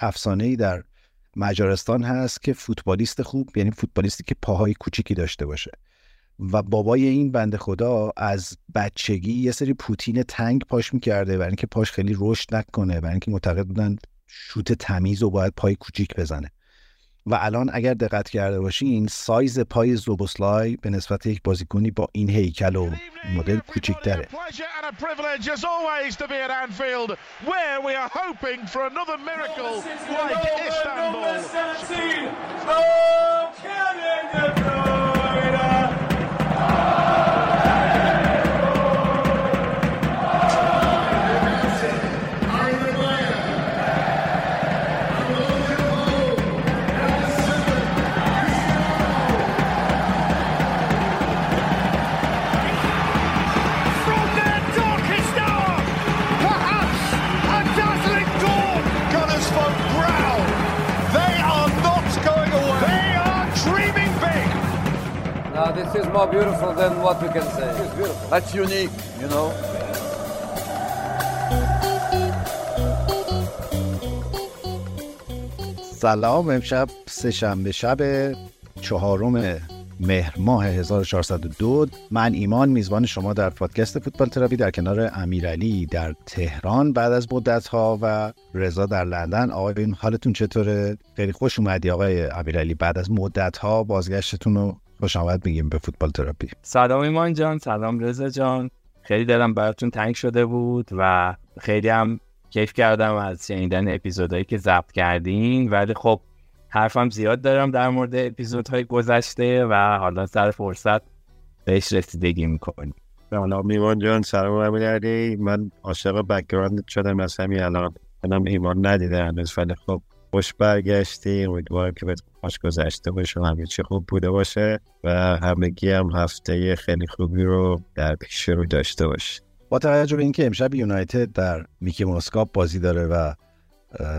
افسانه ای در مجارستان هست که فوتبالیست خوب یعنی فوتبالیستی که پاهای کوچیکی داشته باشه. و بابای این بنده خدا از بچگی یه سری پوتین تنگ پاش می‌کرده برای اینکه پاش خیلی رشد نکنه برای اینکه معتقد بودن شوت تمیز و باید پای کوچیک بزنه. و الان اگر دقت کرده باشین سایز پای زوبوسلای به نسبت یک بازیکنی با این هیکل و مدل کوچیکتره this is more beautiful than what we can say. It's beautiful. That's unique, you know. سلام امشب سه شنبه شب چهارم مهر ماه 1402 من ایمان میزبان شما در پادکست فوتبال تراپی در کنار امیرعلی در تهران بعد از مدت ها و رضا در لندن آقای حالتون چطوره خیلی خوش اومدی آقای امیرعلی بعد از مدت ها بازگشتتون رو خوش آمد میگیم به فوتبال تراپی. سلام ایمان جان سلام رضا جان. خیلی دلم براتون تنگ شده بود و خیلی هم کیف کردم از شنیدن اپیزودهایی که ضبط کردین. ولی خب حرفم زیاد دارم در مورد اپیزودهای گذشته و حالا سر فرصت بهش رسیدگی می‌کنیم. سلام ایمان جان سلام امیرعلی من عاشق background شدم از همین الان منم ایمان ندیده هنوز ولی خب خوش برگشتی امیدوارم که بهت خوش گذشته باشه همه چی خوب بوده باشه و همگی هم هفته خیلی خوبی رو در پیش رو داشته باشه. با توجه به اینکه امشب یونایتد در میکی موسکاپ بازی داره و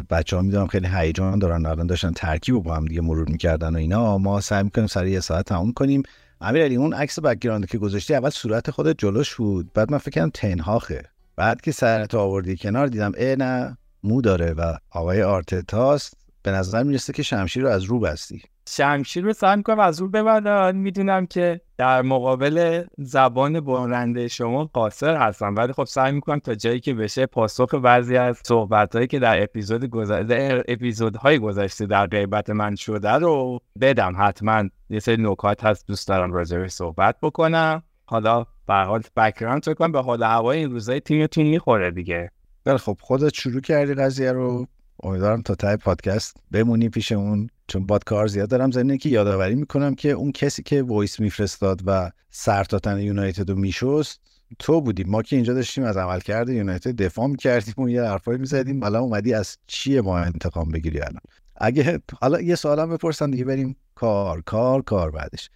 بچه ها می‌دونم خیلی هیجان دارن الان داشتن ترکیب رو با هم دیگه مرور می‌کردن و اینا ما سعی می‌کنیم سر یه ساعت تموم کنیم. امیر علی اون عکس background که گذاشتی اول صورت خودت جلوش بود بعد من فکر کردم تن هاخه. بعد که سرت آوردی کنار دیدم اه نه. مو داره و آقای آرتتاست به نظر می‌رسه که شمشیر رو از رو بستی. شمشیر رو سعی می‌کنم از رو ببندم. می‌دونم که در مقابل زبان برنده شما قاصر هستم ولی خب سعی می‌کنم تا جایی که بشه پاسخ بعضی از صحبت که در اپیزود گذشته اپیزودهای گذشته در غیبت من شده رو بدم. حتما یه سری نکات هست دوست دارم راجع صحبت بکنم. حالا به حال بک‌گراند فکر کنم به حال هوای این روزای تیمتون می‌خوره دیگه. بله خب خودت شروع کردی قضیه رو. امیدوارم تا ته پادکست بمونی پیش اون چون باهات کار زیاد دارم. زمینه که یادآوری می‌کنم که اون کسی که voice میفرستاد و سرتاته یونایتد رو میشست تو بودی. ما که اینجا داشتیم از عملکرد یونایتد دفاع می‌کردیم و یه حرفایی می‌زدیم. حالا اومدی از چیه ما انتقام بگیری الان؟ اگه حالا یه سوالم بپرسن دیگه بریم. کار کار کار بعدش.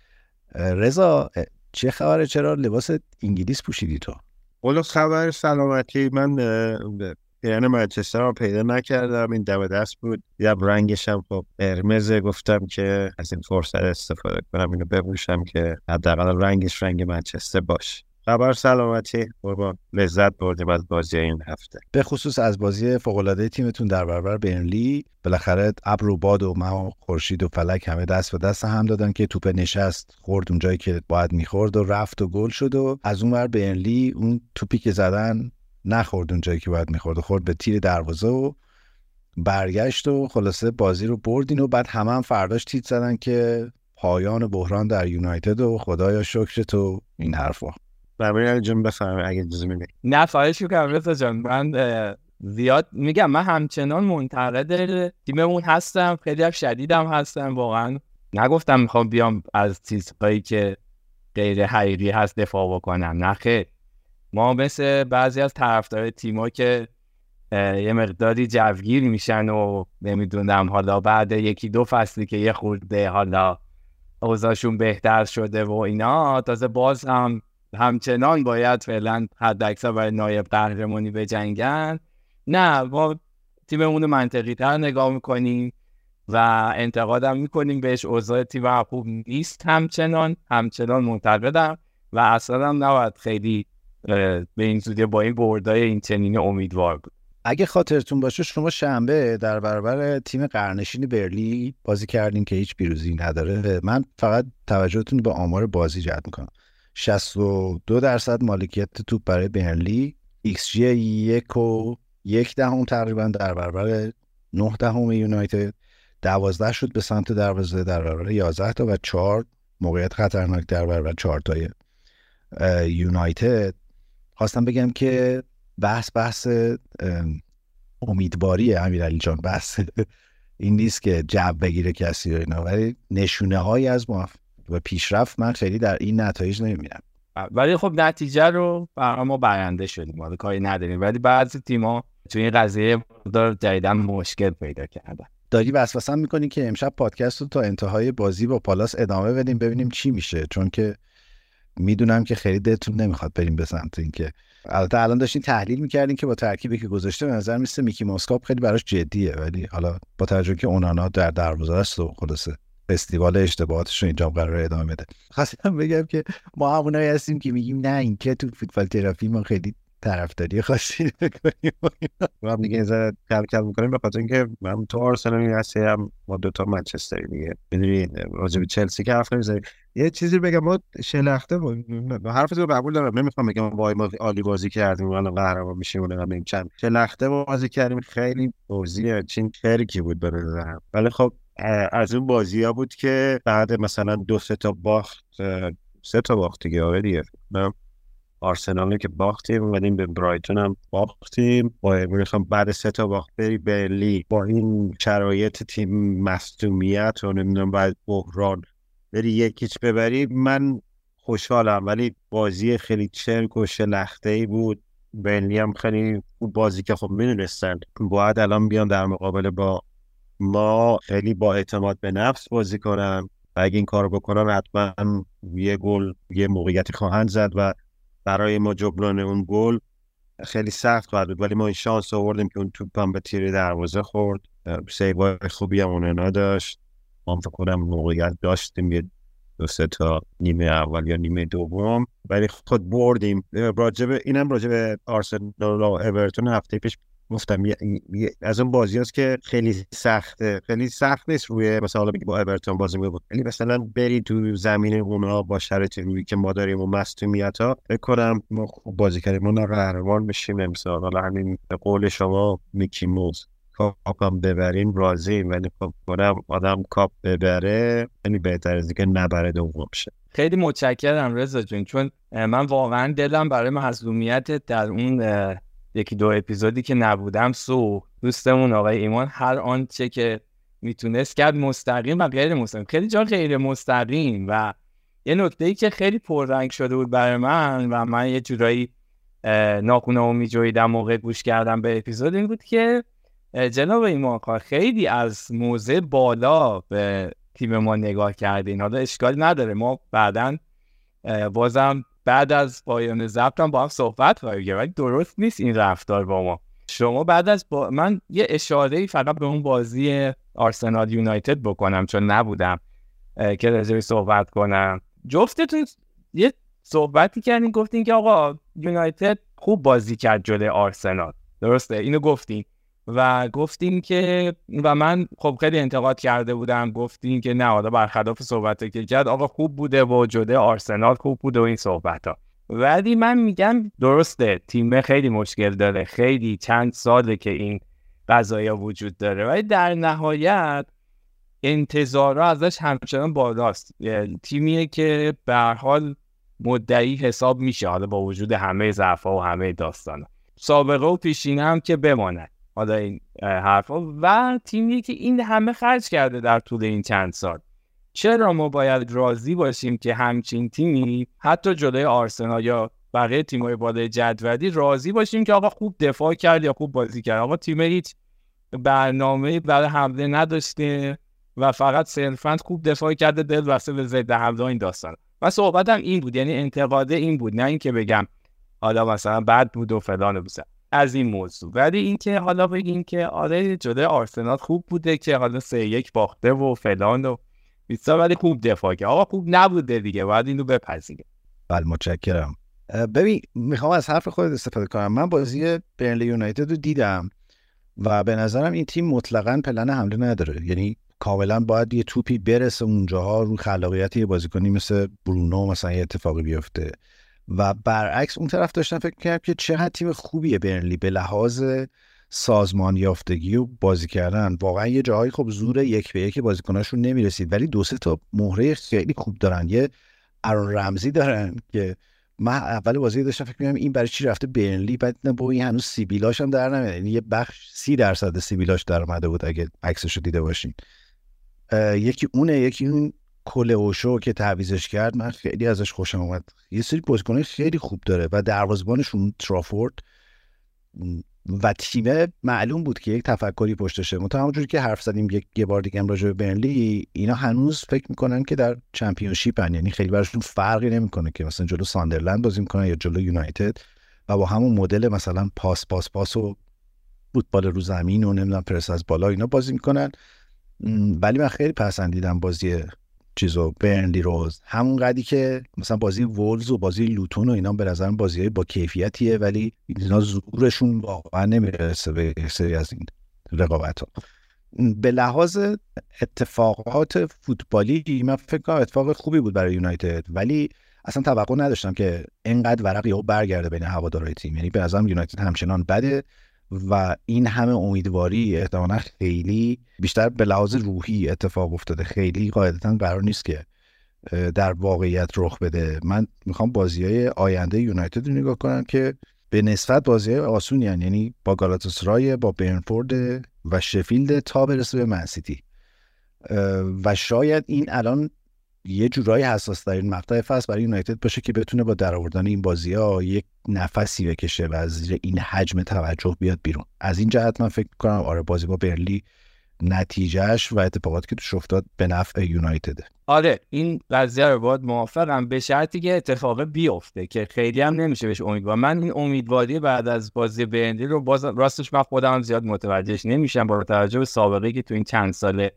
رضا چه خبره؟ چرا لباس انگلیس پوشیدی تو؟ اولو خبر سلامتی. من پیرن منچستر رو پیدا نکردم. این دم دست بود. دیدم رنگش هم خب گفتم که از این فرصت استفاده کنم. اینو بپوشم که حداقل رنگش رنگ منچستر باشه. خبر سلامتی. قربان. لذت بردیم از بازی این هفته. به خصوص از بازی فوق تیمتون در برابر برنلی. بالاخره ابر و باد و مه خورشید و فلک همه دست به دست هم دادن که توپ نشست خورد اونجایی که باید می‌خورد و رفت و گل شد و از اون ور برنلی اون توپی که زدن نخورد اون جایی که باید می‌خورد و خورد به تیر دروازه و برگشت و خلاصه بازی رو بردین و بعد همه هم فرداش تیت زدن که پایان بحران در یونایتد و خدایا شکر تو این برای جون بفرمایید اگه اجازه می‌دید نه خواهش می‌کنم رضا جان. من زیاد میگم من همچنان منتقد تیممون هستم. خیلی هم شدیدم هستم واقعا نگفتم می‌خوام بیام از چیزهایی که غیر حقیقی هست دفاع بکنم. نه خیر. ما مثل بعضی از طرفدار تیما که یه مقداری جوگیر میشن و نمی‌دونم حالا بعد یکی دو فصلی که یه خورده حالا اوضاعشون بهتر شده و اینا تازه باز هم همچنان باید فعلا حد اکثر برای نایب قهرمانی بجنگن. نه ما تیممون منطقی تر نگاه می‌کنیم و انتقادم می‌کنیم بهش. اوضاع تیم خوب نیست همچنان همچنان منتقدم و اصلا هم نباید خیلی به این زودی با این بردای این چنین امیدوار بود. اگه خاطرتون باشه شما شنبه در برابر تیم قعرنشین برنلی بازی کردین که هیچ پیروزی نداره. من فقط توجهتون به آمار بازی جلب می‌کنم. 62 درصد مالکیت توپ برای برنلی xG یک و یک دهم تقریبا در برابر 9 دهم یونایتد. دوازده شد به سمت دروازه در برابر 11 تا و 4 موقعیت خطرناک در برابر 4 تای یونایتد. خواستم بگم که بحث بحث امیدواری امیرعلی جان بحث. این نیست که جب بگیره کسی و اینا ولی نشونه های از ما و پیشرفت من خیلی در این نتایج نمی‌بینم. ولی خب نتیجه رو برای ما برنده شدیم حالا کاری نداریم. ولی بعضی تیما تو این قضیه دار جدیدن مشکل پیدا کردن. داری وسوسه می‌کنی که امشب پادکست رو تا انتهای بازی با پالاس ادامه بدیم ببینیم چی میشه. چون که می‌دونم که خیلی دلتون نمی‌خواد بریم به سمت اینکه البته الان داشتین تحلیل می‌کردین که با ترکیبی که گذاشته به نظر میسته میکی ماسکاپ خیلی براش جدیه. ولی حالا با توجه که اونانا در دروازه است و خلاصه. فستیوال اشتباهاتش رو اینجا قرار ادامه بده. خواستم بگم که ما همونایی هستیم که میگیم نه این که تو فوتبال تراپی ما خیلی طرفداری خاصی نکنیم. ما هم دیگه این کل کل می‌کنیم به خاطر اینکه من تو آرسنال هستی ما دوتا منچستری دیگه. می‌دونی راجع به چلسی که حرف نمی‌زنیم یه چیزی بگم ما شلخته حرف رو قبول دارم. نمی‌خوام بگم وای ما عالی بازی کردیم الان قهرمان میشیم و نمی‌دونم چند. شلخته بازی کردیم خیلی بازی چین خیلی بود به ولی خب از اون بازی ها بود که بعد مثلا دو سه تا باخت سه تا باخت دیگه آره دیگه. آرسنال که باختیم اومدیم به برایتون هم باختیم. با می‌خوام بعد سه تا باخت بری برلی با این شرایط تیم مصدومیت و نمی‌دونم بعد بحران بری یکیچ ببری من خوشحالم. ولی بازی خیلی چرک و شلخته ای بود. برلی هم خیلی بازی که خب می‌دونستن. باید الان بیان در مقابل با ما خیلی با اعتماد به نفس بازی کنن و اگه این کار بکنن حتما یه گل یه موقعیتی خواهند زد و برای ما جبران اون گل خیلی سخت خواهد بود. ولی ما این شانس آوردیم که اون توپ هم به تیر دروازه خورد. سیوای خوبی هم اون نداشت. ما فکر کنم موقعیت داشتیم یه دو سه تا نیمه اول یا نیمه دوم. ولی خود بردیم. راجب اینم راجب آرسنال و اورتون هفته پیش گفتم از اون بازی هست که خیلی سخته. خیلی سخت نیست روی مثلا حالا با اورتون بازی بود ولی مثلا بری تو زمین اونا با شرط روی که ما داریم و مصونیت ها بکنم ما خوب بازی کردیم. ما قهرمان بشیم امسال. حالا همین قول شما میکی موز. کاپ هم ببریم راضی ولی خب کنم آدم کاپ ببره یعنی بهتر از اینکه نبره دوم شه. خیلی متشکرم رضا جون. چون من واقعا دلم برای مظلومیت در اون یکی دو اپیزودی که نبودم سو دوستمون آقای ایمان. هر آنچه که می‌تونست کرد مستقیم و غیر مستقیم. خیلی جا غیر مستقیم و یه نکته ای که خیلی پررنگ شده بود برای من و من یه جورایی ناخونمو میجویدم موقع گوش کردم به اپیزود این بود که جناب ایمان خیلی از موزه بالا به تیم ما نگاه کردین. حالا اشکال نداره. ما بعدا بازم بعد از پایان ضبط هم با هم صحبت خواهیم ولی درست نیست این رفتار با ما. شما بعد از با... من یه اشاره فقط به اون بازی آرسنال یونایتد بکنم چون نبودم که راجعش صحبت کنم. جفتتون یه صحبتی کردین گفتین که آقا یونایتد خوب بازی کرد جلوی آرسنال. درسته؟ اینو گفتین. و گفتیم که و من خب خیلی انتقاد کرده بودم گفتیم که نه حالا برخلاف صحبت که کرد آقا خوب بوده و جده آرسنال خوب بوده و این صحبت ها ولی من میگم درسته تیم خیلی مشکل داره خیلی چند ساله که این قضایا وجود داره. ولی در نهایت انتظارها ازش همچنان بالاست. تیمیه که به حال مدعی حساب میشه حالا با وجود همه ضعف و همه داستان سابقه و پیشینه هم که بماند. حالا این حرفا و تیمی که این همه خرج کرده در طول این چند سال. چرا ما باید راضی باشیم که همچین تیمی حتی جلوی آرسنال یا بقیه تیم‌های بالای جدولی راضی باشیم که آقا خوب دفاع کرد یا خوب بازی کرد؟ آقا تیم هیچ برنامه برای حمله نداشته و فقط صرفا خوب دفاع کرده دل واسه به ضد حمله این داستان. و صحبتم این بود یعنی انتقاده این بود نه اینکه بگم حالا مثلا بد بود و فلان و از این موضوع. ولی اینکه حالا بگیم که آره جلوی آرسنال خوب بوده که حالا سه یک باخته و فلان و بیستا ولی خوب دفاع کرد. آقا خوب نبوده دیگه باید اینو بپذیره بله متشکرم. ببین می‌خوام از حرف خود استفاده کنم. من بازی برنلی یونایتد رو دیدم و به نظرم این تیم مطلقا پلن حمله نداره. یعنی کاملا باید یه توپی برسه اونجاها رو خلاقیت یه بازیکنی مثل برونو مثلا یه اتفاقی بیفته. و برعکس اون طرف داشتم فکر کردم که چقدر تیم خوبیه برنلی به لحاظ سازمان یافتگی و بازی کردن. واقعا یه جاهایی خب زور یک به یک بازیکناشون نمی‌رسید. ولی دو سه تا مهره خیلی خوب دارن. یه ارون رمزی دارن که من اول بازی داشتم فکر می‌کردم این برای چی رفته برنلی؟ بعد نه با این هنوز سیبیلاش هم در نمیاد. یعنی یه بخش سی درصد سیبیلاش در اومده بود اگه عکسش رو دیده باشین. یکی اونه یکی اون کل اوشو که تعویزش کرد من خیلی ازش خوشم اومد. یه سری بازیکنای خیلی خوب داره و دروازه‌بانشون ترافورد. و تیم معلوم بود که یک تفکری پشتشه منتها همونجوری که حرف زدیم یک یه بار دیگه راجع به برنلی اینا هنوز فکر می‌کنن که در چمپیونشیپ هن. یعنی خیلی براشون فرقی نمی‌کنه که مثلا جلو ساندرلند بازی می‌کنن یا جلو یونایتد. و با همون مدل مثلا پاس پاس پاس و فوتبال رو زمین و نمی‌دونم پرس از بالا اینا بازی می‌کنن. ولی من خیلی پسندیدم بازی چیزو برنلی روز. همون قدی که مثلا بازی وولز و بازی لوتون و اینا به نظرم بازی با کیفیتیه ولی اینا زورشون واقعا نمی‌رسه به سری از این رقابت ها به لحاظ اتفاقات فوتبالی من فکر کنم اتفاق خوبی بود برای یونایتد ولی اصلا توقع نداشتم که اینقدر ورق یهو برگرده بین هوادارهای تیم. یعنی به نظرم یونایتد همچنان بده. و این همه امیدواری احتمالا خیلی بیشتر به لحاظ روحی اتفاق افتاده. خیلی قاعدتا قرار نیست که در واقعیت رخ بده. من می‌خوام بازی های آینده یونایتد رو نگاه کنم که به نسبت بازی های آسونی هن. یعنی با گالاتاسرای با برنفورد و شفیلد تا برسه به منسیتی و شاید این الان یه جورایی حساس در این مقطع فصل برای یونایتد باشه که بتونه با درآوردن این بازی ها یک نفسی بکشه و از زیر این حجم توجه بیاد بیرون. از این جهت من فکر کنم آره بازی با برلی نتیجهش و اتفاقاتی که توش افتاد به نفع یونایتده. آره این قضیه رو باید موافقم به شرطی که اتفاق بیفته که خیلی هم نمیشه بهش امیدوار. من این امیدواری بعد از بازی برندی رو باز راستش من خودم زیاد متوجهش نمیشم با توجه به سابقه که تو این چند ساله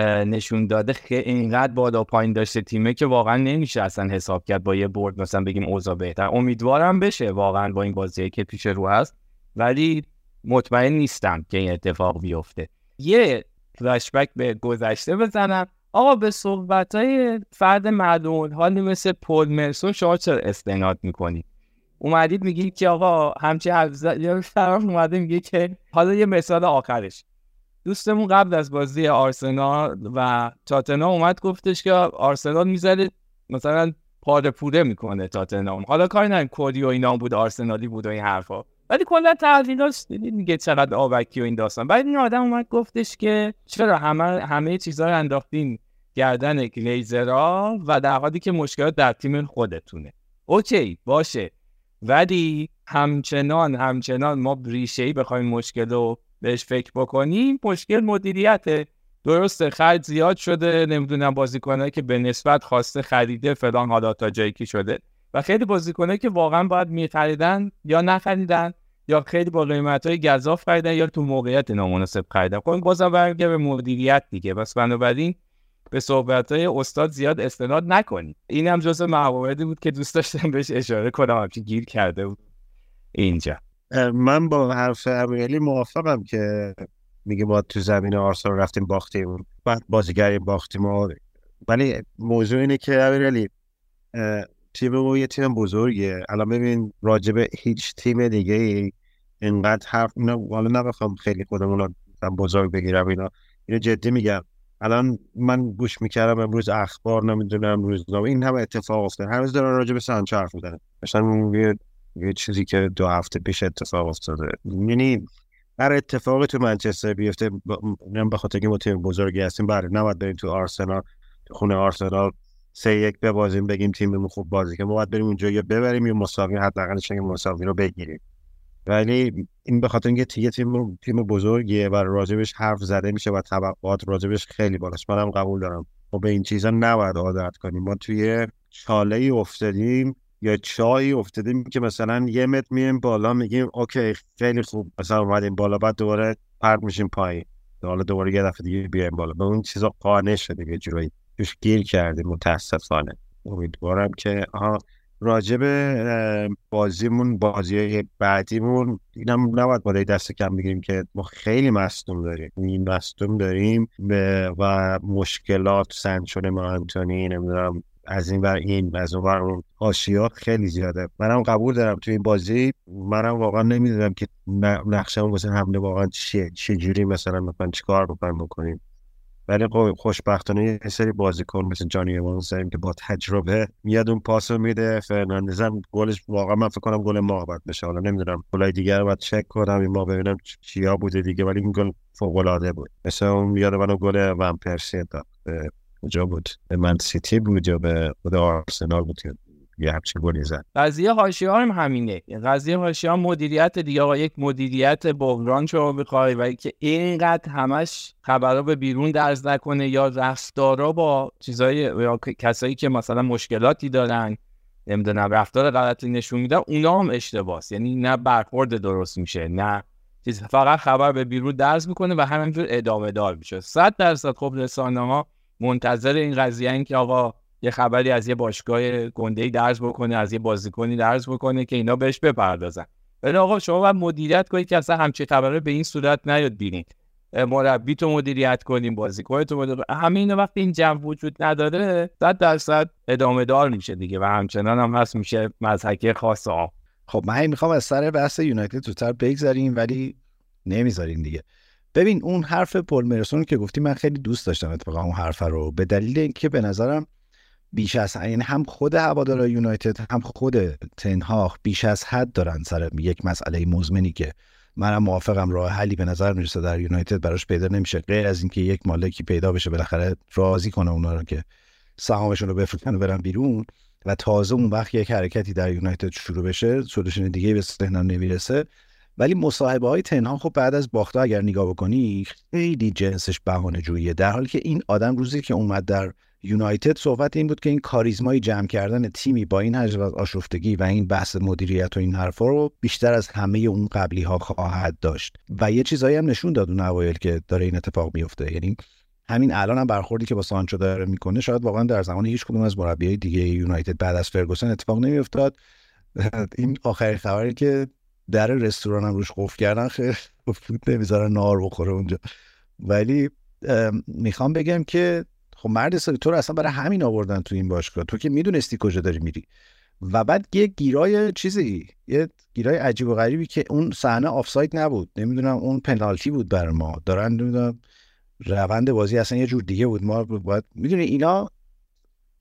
نشون داده خیلی اینقدر بالا پایین داشته تیمه که واقعا نمیشه اصلا حساب کرد با یه برد مثلا بگیم اوضاع بهتر. امیدوارم بشه واقعا با این بازی که پیش رو هست. ولی مطمئن نیستم که این اتفاق بیفته. یه فلشبک به گذشته بزنم. آقا به صحبت های فرد معلوم حالی مثل پول مرسون شما چرا استناد می‌کنید اومدید میگید که آقا همچه حرف اومده میگه که حالا یه مثال آخرش. دوستمون قبل از بازی آرسنال و تاتنام اومد گفتش که آرسنال می‌زده مثلا پاره پوره می‌کنه تاتنام حالا کاری نه کودی و اینا بود آرسنالی بود و این حرفا. ولی کلا تحلیلاش دیدید میگه چقدر آبکی و این داستان. بعد این آدم اومد گفتش که چرا همه همه چیزا رو انداختین گردن گلیزرا و در حالی که مشکلات در تیم خودتونه. اوکی باشه. ولی همچنان همچنان ما ریشه ای بخوایم مشکل رو بهش فکر بکنیم مشکل مدیریته. درسته خرید زیاد شده نمی‌دونم بازیکنایی که به نسبت خواسته خریده فلان حالا تا جایی که شده. و خیلی بازیکنایی که واقعا باید میخریدن یا نخریدن یا خیلی با قیمت های گذاف خریدن یا تو موقعیت نامناسب خریدن. خب بازم برگه به مدیریت دیگه. بس بنابراین به صحبت های استاد زیاد استناد نکنید این هم جزء مواردی بود که دوست داشتم بهش اشاره کنم همچین گیر کرده بود اینجا. من با حرف امیرعلی موافقم که میگه ما تو زمین آرسنال رفتیم باختیم بعد بازیگری باختیم ولی موضوع اینه که امیرعلی تیم ما یه تیم بزرگه الان ببین راجب هیچ تیم دیگه ای اینقدر حرف اینا حالا نبخوام خیلی خودمون بزرگ بگیرم اینا. اینو جدی میگم. الان من گوش می‌کردم امروز اخبار نمی‌دونم روزنامه این همه اتفاق افتاد هنوز دارن راجع به سانچو حرف می‌زنن. مثلا یه چیزی که دو هفته پیش اتفاق افتاده. یعنی هر اتفاقی تو منچستر بیفته به خاطر ما تیم بزرگی هستیم بله نباید بریم تو آرسنال تو خونه آرسنال سه یک ببازیم بگیم تیممون خوب بازی که ما باید بریم اونجا یا ببریم یا مساوی حداقل چنگ مساوی رو بگیریم. ولی این به خاطر اینکه تیه تیم تیم بزرگیه و راجبش حرف زده میشه و توقعات راجبش خیلی بالاست. منم قبول دارم. ما به این چیزا نباید عادت کنیم. ما توی چاله ای افتادیم. یا چایی افتادیم که مثلا یه متر میایم بالا میگیم اوکی خیلی خوب. مثلا اومدیم بالا بعد دوباره پرد میشیم پایین. حالا دوباره یه دفعه دیگه بیایم بالا. به اون چیزا قانع شدیم یه جورایی توش گیر کردیم متاسفانه. امیدوارم که آها راجب بازیمون بازی بعدیمون اینم نباید بالای دست کم بگیریم که ما خیلی مصدوم داریم. این مصدوم داریم و مشکلات شده ما نمی‌دونم از این بر این از اون اون. آشیا خیلی زیاده. منم قبول دارم توی این بازی. منم واقعا نمی‌دونم که نقشمون واسه حمله واقعا چیه چه جوری مثلا مثلا چیکار بکنیم بکنیم. ولی خب خوشبختانه یه سری بازیکن مثل جانی ایوانز داریم که با تجربه میاد اون پاس رو میده. فرناندز هم گلش واقعا من فکر کنم گل ما باید بشه. حالا نمی‌دونم. گلای دیگر رو باید چک کنم این ما ببینم چیا بوده دیگه. ولی این گل فوق العاده بود. مثل اون یاد منو گل ون پرسی کجا بود؟ به من سیتی بود یا به خود آرسنال بود یه همچین گلی زد؟ قضیه حاشیه هم همینه. قضیه حاشیه ها مدیریت دیگه. آقا یک مدیریت بحران شما بخوای و که اینقدر همش خبرها به بیرون درز نکنه یا رفتارا با چیزای یا کسایی که مثلا مشکلاتی دارن نمی‌دونم رفتار غلطی نشون میدن اونا هم اشتباس. یعنی نه برخورد درست میشه نه فقط خبر به بیرون درز می‌کنه و همینجور ادامه دار میشه. صد درصد خب رسانه ها منتظر این قضیه این که آقا یه خبری از یه باشگاه گنده درز بکنه از یه بازیکنی درز بکنه که اینا بهش بپردازن. ولی آقا شما باید مدیریت کنید که اصلا همچین خبره به این صورت نیاد بینید. مربی تو مدیریت کنیم بازیکن تو مدیریت همه اینا وقتی این جمع وجود نداره صد درصد ادامه دار میشه دیگه و همچنان هم هست میشه مزحکه خاص خب من می‌خوام از سر بحث یونایتد زودتر بگذاریم ولی نمی‌ذاریم دیگه. ببین اون حرف پل مرسون که گفتی من خیلی دوست داشتم اتفاقا اون حرف رو. به دلیل اینکه به نظرم بیش از یعنی هم خود هوادارهای یونایتد هم خود تنهاخ بیش از حد دارن سر یک مسئله مزمنی که منم موافقم راه حلی به نظر می‌رسه در یونایتد براش پیدا نمیشه. غیر از اینکه یک مالکی پیدا بشه بالاخره راضی کنه اونا رو که سهامشون رو بفروشن و برن بیرون و تازه اون وقت یک حرکتی در یونایتد شروع بشه سولوشن دیگه به ذهنم نمی‌رسه. ولی مصاحبه های تنها خب بعد از باخته اگر نگاه بکنی خیلی جنسش بهانه جوییه. در حالی که این آدم روزی که اومد در یونایتد صحبت این بود که این کاریزمای جمع کردن تیمی با این حجم از آشفتگی و این بحث مدیریت و این حرفا رو بیشتر از همه اون قبلی ها خواهد داشت. و یه چیزایی هم نشون داد اون اوایل که داره این اتفاق میفته یعنی همین الان هم برخوردی که با سانچو داره می‌کنه شاید واقعا در زمان هیچ کدوم از مربیای دیگه یونایتد بعد از فرگوسن اتفاق نمیافتاد. این آخرین خبری که در رستوران هم روش قفل کردن خیلی نمی‌ذارن نار بخوره اونجا. ولی می‌خوام بگم که خب مرد سالی تو رو اصلا برای همین آوردن تو این باشگاه. تو که می‌دونستی کجا داری میری. و بعد یه گیرای چیزی یه گیرای عجیب و غریبی که اون صحنه آفساید نبود. نمی‌دونم اون پنالتی بود بر ما. دارن نمی‌دونم روند بازی اصلا یه جور دیگه بود. ما باید می‌دونی اینا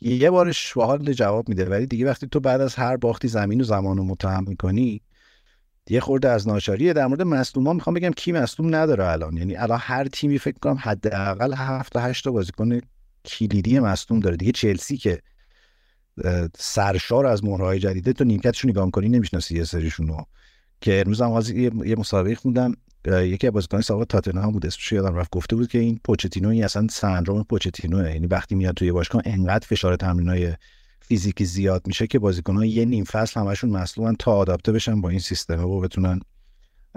یه بارش حال جواب میده ولی دیگه وقتی تو بعد از هر باختی زمین و زمان رو متهم می‌کنی یه خورده از ناشاریه در مورد مصدوما می‌خوام بگم کی مصدوم نداره الان. یعنی الان هر تیمی فکر کنم حداقل هفت تا هشت تا بازیکن کلیدی مصدوم داره. دیگه چلسی که سرشار از مهرهای جدیده تو نیمکتشون نگاه کنی نمی‌شناسی یه سریشون رو که امروز هم یه مسابقه خوندم. یکی از بازیکنان سابق تاتنهام بود اسمش یادم رفت. گفته بود که این پوچتینو این اصلا سندروم پوچتینو یعنی وقتی میاد توی باشگاه انقدر فشار تمرینای فیزیکی زیاد میشه که بازیکنان یه نیم فصل همشون مصلوبن تا آداپته بشن با این سیستم و بتونن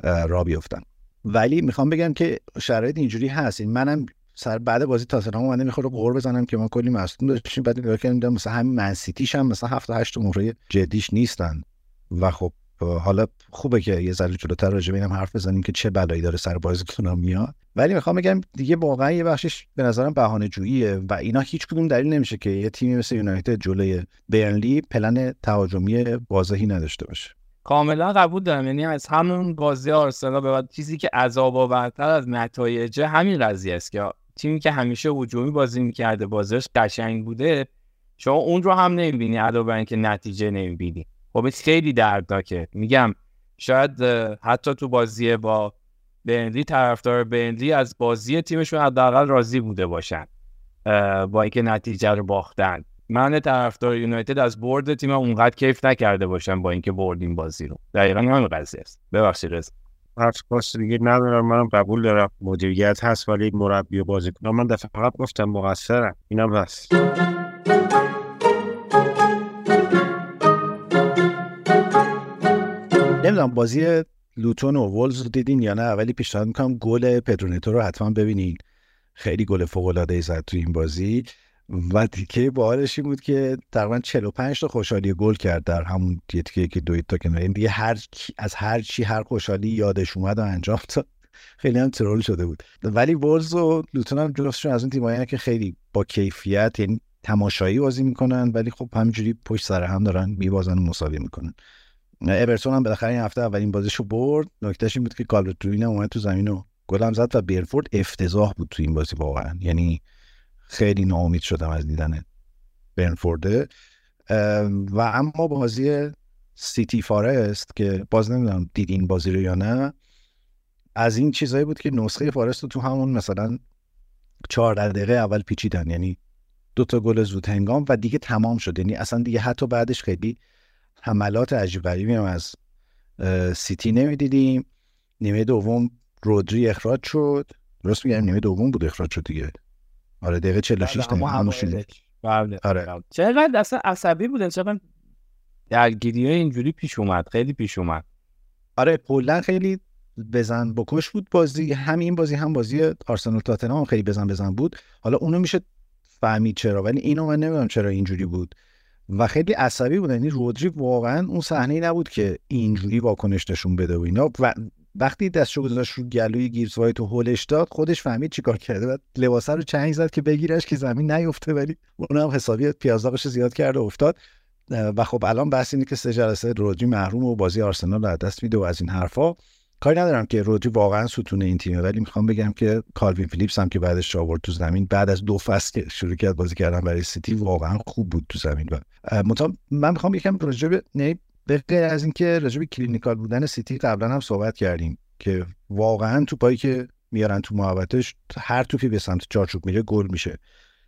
را بیفتن ولی می‌خوام بگم که شرایط اینجوری هست. این منم سر بعد بازی تاتنهام اومده می‌خوره قور بزنم که ما کلی مصدوم داشتیم. بعد نگاه کردیم مثلا همین منسیتیش هم مثلا هفت هشت مهره جدیش نیستن. و خب حالا خوبه که یه ذره جلوتر راجع به حرف بزنیم که چه بلایی داره سر بازیکن‌ها میاد. ولی می‌خوام بگم دیگه واقعا یه بخشش به نظرم بهانه جوییه و اینا هیچ کدوم دلیل نمیشه که یه تیمی مثل یونایتد جلوی برنلی پلن تهاجمی واضحی نداشته باشه. کاملا قبول دارم. یعنی از همون بازی آرسنال به بعد چیزی که عذاب آورتر از نتایج همین قضیه است که تیمی که همیشه هجومی بازی می‌کرده بازیش قشنگ بوده شما اون رو هم نمی‌بینی علاوه بر اینکه نتیجه نمی‌بینی. خب خیلی دردناکه. میگم شاید حتی تو بازی با بنلی طرفدار بنلی از بازی تیمشون حداقل راضی بوده باشن با اینکه نتیجه رو باختن. من طرفدار یونایتد از برد تیم اونقدر کیف نکرده باشم با اینکه بردیم بازی رو. دقیقا همین قضیه است. ببخشید رضا. حرف خاص دیگه ندارم. منم قبول دارم. مدیریت هست ولی مربی و بازیکن. من دفعه فقط گفتم مقصرم. اینم هست نمی‌دونم بازی لوتون و وولز رو دیدین یا نه ولی پیشنهاد می‌کنم گل پدرونیتو رو حتما ببینین. خیلی گل فوق العاده ای زد تو این بازی. و تیکه باحالش این بود که تقریبا 45 تا خوشحالی گل کرد در همون تیکه که دوید تا کنار. این دیگه هر از هر چی هر خوشحالی یادش اومد و انجام داد. خیلی هم ترول شده بود. ولی ولز و لوتون هم جفتشون از اون تیمایی که خیلی با کیفیت یعنی تماشایی بازی می‌کنن ولی خب همینجوری پشت سر هم دارن میبازن و مساوی می‌کنن. ابرتون هم بالاخره این هفته اولین بازیشو برد. نکتهش این بود که کالورت هم اومد تو زمین و گلم زد و بیرفورد افتضاح بود تو این بازی واقعا. یعنی خیلی ناامید شدم از دیدن برنفورده و اما بازی سیتی فارست که باز نمی‌دونم دید این بازی رو یا نه از این چیزایی بود که نسخه فارست رو تو همون مثلا 14 دقیقه اول پیچیدن. یعنی دو تا گل زود هنگام و دیگه تمام شد. یعنی اصلا دیگه حتی بعدش خیلی حملات عجیب غریبی هم از سیتی نمی‌دیدیم. نیمه دوم رودری اخراج شد. درست میگم نیمه دوم بود اخراج شد دیگه. آره دقیقه 46 بله، همون بله. آره. چقدر اصلا عصبی بودن چقدر درگیری اینجوری پیش اومد خیلی پیش اومد. آره کلا خیلی بزن بکش بود بازی. همین بازی هم بازی آرسنال تاتنهام خیلی بزن بزن بود. حالا اونو میشه فهمید چرا ولی اینو من نمی‌دونم چرا اینجوری بود. و خیلی عصبی بود یعنی رودری واقعا اون صحنه نبود که اینجوری واکنش نشون بده و اینا. و وقتی دستشو گذاشت رو گلوی گیبس وایت تو هولش داد خودش فهمید چیکار کرده. بعد لباسه رو چنگ زد که بگیرش که زمین نیفته ولی اونم حسابی پیازداغش زیاد کرده و افتاد. و خب الان بحث اینه که سه جلسه رودری محرومه و بازی آرسنال رو از دست میده و از این حرفا. کاری ندارم که رودری واقعا ستون این تیمه ولی می‌خوام بگم که کالوین فیلیپس هم که بعدش آورد تو زمین بعد از دو فصل که شروع کرد بازی کردن برای سیتی واقعا خوب بود تو زمین. و من می‌خوام یکم راجع به به غیر از اینکه راجع به clinical بودن سیتی قبلا هم صحبت کردیم که واقعا توپایی که میارن تو محوطش هر توپی به سمت چارچوب میره گل میشه.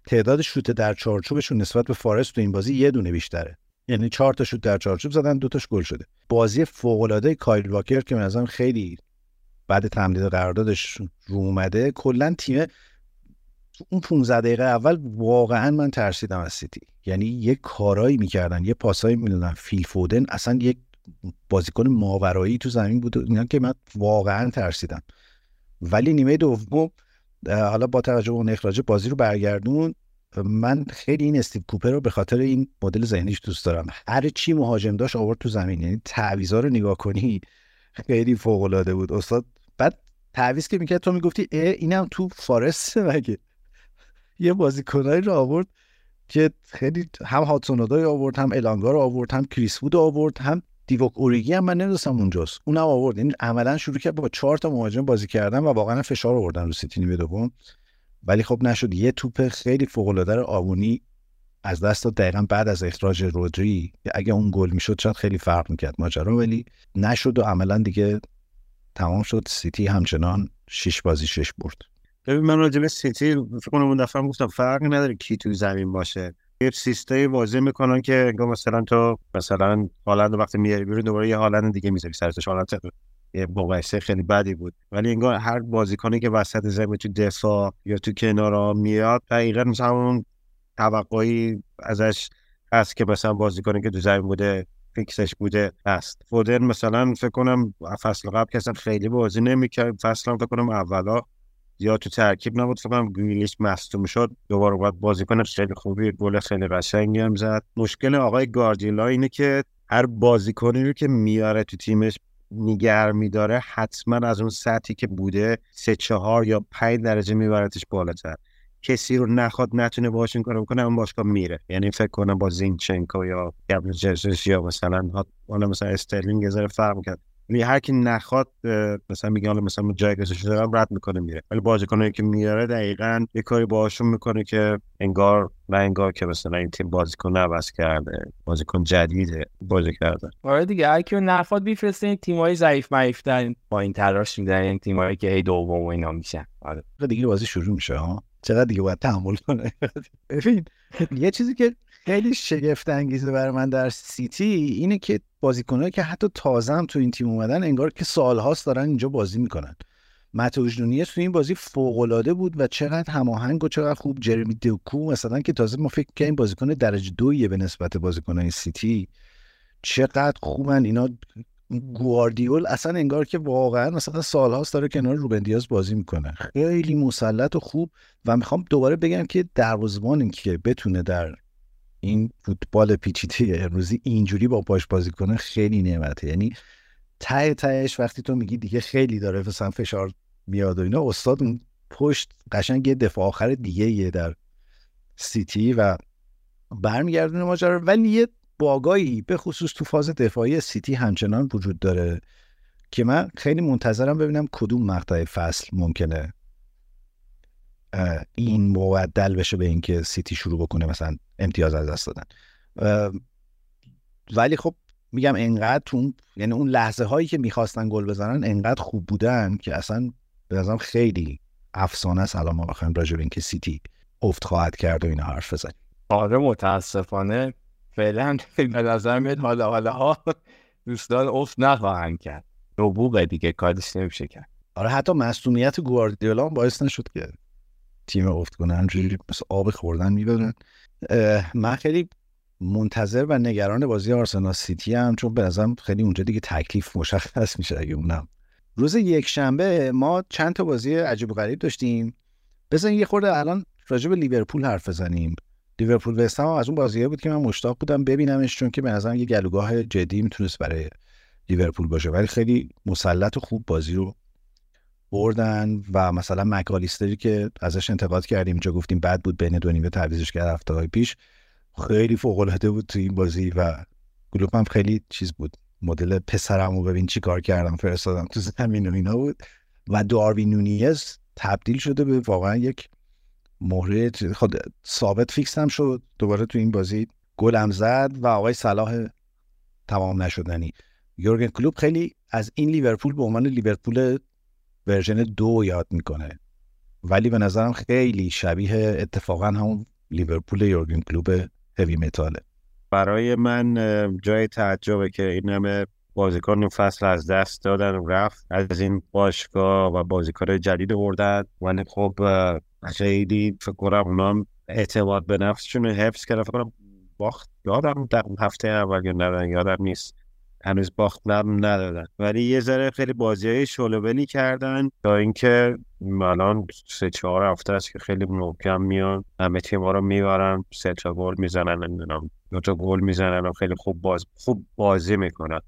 تعداد شوت در چارچوبشون نسبت به فارست تو این بازی یه دونه بیشتره. یعنی چهار تا شوت در چارچوب زدن دو تاش گل شده. بازی فوق العاده کایل واکر که من خیلی بعد تمدید قراردادش رو اومده کلا تیم اون 15 دقیقه اول واقعا من ترسیدم از سیتی. یعنی یه کارایی می‌کردن یه پاسایی می‌دادن. فیل فودن اصلا یک بازیکن ماورایی تو زمین بود اینا که من واقعا ترسیدم. ولی نیمه دوم حالا با توجه به اون اخراج بازی رو برگردون من خیلی این استیو کوپر رو به خاطر این مدل ذهنیش دوست دارم. هر چی مهاجم داشت آورد تو زمین یعنی تعویضا رو نگاه کنی خیلی فوق العاده بود. استاد بعد تعویض که می‌کرد تو می‌گفتی اه اینم تو فارست مگه؟ یه بازیکنایی رو آورد که خیلی هم هادسون اودوی آورد هم الانگا رو آورد هم کریس وود آورد هم دیوک اوریگی هم من نمی‌دونستم اونجاست. اونم آورد. این عملا شروع کرد با چهار تا مهاجم بازی کردن و واقعا فشار آوردن رو سیتی نیمه دوم. ولی خب نشد. یه توپ خیلی فوق العاده آوونیی از دست داد دقیقا بعد از اخراج رودری اگه اون گل می‌شد شاید خیلی فرق می‌کرد ماجرا ولی نشد و عملا دیگه تمام شد. سیتی همچنان شش بازی شش برد. ببین من راجع به سیتی فکر کنم اون دفعه گفتم فرق نداره کی تو زمین باشه. یه سیستمی واضح می‌کنن که مثلا تو مثلا هالند وقتی میاری بیرون دوباره یه هالند دیگه می‌ذاری سرش هالند مقایسه خیلی بدی بود. ولی انگار هر بازیکنی که وسط زمین تو دفاع یا تو کنارا میاد دقیقا مثلا اون توقعی ازش هست که مثلا بازیکنی که تو زمین بوده فیکسش بوده هست. فودن مثلا فکر کنم فصل قبل که خیلی بازی نمی‌کرد فصل هم فکر کنم اولا یا تو ترکیب نبود فکر کنم گریلیش مصدوم شد. دوباره باید بازیکن خیلی خوبی گل خیلی قشنگی هم زد. مشکل آقای گاردیلا اینه که هر بازیکنی رو که میاره تو تیمش نیگر میداره حتما از اون سطحی که بوده سه چهار یا پنج درجه میبرتش بالاتر. کسی رو نخواد نتونه باهاش این کارو بکنه اون باشگاه میره. یعنی فکر کنم با زینچنکو یا جزوس یا مثلا حالا مثلا استرلینگ یه فرق کرد یعنی هر کی نخواد مثلا میگه حالا مثلا جای گذاشته دارم رد می‌کنه میره. ولی بازیکنایی که میاره دقیقا یه کاری باهاشون می‌کنه که انگار و انگار که مثلا این تیم بازیکن عوض کرده بازیکن جدیده بازی کرده. آره دیگه هر کی نخواد بفرسته این تیمای ضعیف معیفتن با این تراش میدن این تیمایی که هی دوم و اینا میشن. آره. دیگه بازی شروع میشه ها؟ چقدر دیگه باید تحمل کنه؟ ببین یه چیزی که خیلی شگفت انگیزه برای من در سیتی اینه که بازیکنایی که حتی تازه هم تو این تیم اومدن انگار که سالهاست دارن اینجا بازی می‌کنن. متوش نونیز تو این بازی فوق العاده بود و چقدر هماهنگ و چقدر خوب جرمی دوکو مثلا که تازه ما فکر کنیم بازیکن درجه دویه به نسبت بازیکنای سیتی. چقدر خوبن اینا. گواردیول اصلا انگار که واقعا مثلا سالهاست داره کنار روبن دیاز بازی می‌کنه. خیلی مسلط و خوب. و می‌خوام دوباره بگم که دروازه‌بان که بتونه در این فوتبال پیچیده امروزی اینجوری با پاش بازی کنه خیلی نعمته. یعنی ته تهش وقتی تو میگی دیگه خیلی داره مثلا فشار میاد و اینا استاد پشت قشنگ یه دفاع آخر دیگه یه در سیتی و برمیگردونه ماجرا. ولی یه باگایی به خصوص تو فاز دفاعی سیتی همچنان وجود داره که من خیلی منتظرم ببینم کدوم مقطع فصل ممکنه این مبدل بشه به اینکه سیتی شروع بکنه مثلا امتیاز از دست دادن. ولی خب میگم انقدر تو یعنی اون لحظه هایی که می‌خواستن گل بزنن انقدر خوب بودن که اصلا به نظرم خیلی افسانه است الان ما بخوایم راجع به اینکه سیتی افت خواهد کرد و اینا حرف بزنیم. آره متاسفانه فعلا به نظر میاد حالا حالا ها دوستان افت نخواهند کرد. نبوغه دیگه کارش نمیشه کرد. آره حتی مصونیت گواردیولا باعث نشد که تیم افت کنه. همجوری مثل آب خوردن می‌برن من خیلی منتظر و نگران بازی آرسنال سیتی هم چون به نظرم خیلی اونجا دیگه تکلیف مشخص میشه اگه اونم. روز یک شنبه ما چند تا بازی عجیب و غریب داشتیم. بزن یه خورده الان راجع به لیورپول حرف بزنیم. لیورپول وستهم از اون بازیه بود که من مشتاق بودم ببینمش چون که به نظرم یه گلوگاه جدی می‌تونست برای لیورپول باشه. ولی خیلی مسلط و خوب بازی رو بردن و مثلا مکالیستری که ازش انتقاد کردیم اینجا گفتیم بد بود بین دو نیمه تعویضش کرد هفته پیش. خیلی فوق العاده بود تو این بازی و کلوپ هم خیلی چیز بود. مدل پسرمو ببین چی کار کردم فرستادم تو زمین و اینا بود. و داروین نونیز تبدیل شده به واقعا یک مهره خود ثابت فیکس هم شد. دوباره تو این بازی گلم زد و آقای صلاح تمام نشدنی. یورگن کلوب خیلی از این لیورپول به عنوان لیورپول ورژن دو یاد می‌کنه. ولی به نظرم خیلی شبیه اتفاقا همون لیورپول یورگن کلوب هوی متاله. برای من جای تعجبه که این همه بازیکن این فصل از دست دادن و رفت. از این باشگاه و بازیکن جدید بردن ولی خب خیلی فکر کنم اونا اعتماد به نفسشون حفظ کردن. فکر کنم باخت. یادم در هفته اول یا یادم نیست. هنوز باخت ندادن. ولی یه ذره خیلی بازی های شلوبلی کردن تا اینکه الان سه چهار هفته است که خیلی محکم میان. همه تیم رو می‌برن سه تا گل می‌زنن نمی‌دونم دو تا گل می‌زنن و خیلی خوب باز خوب بازی می‌کنن.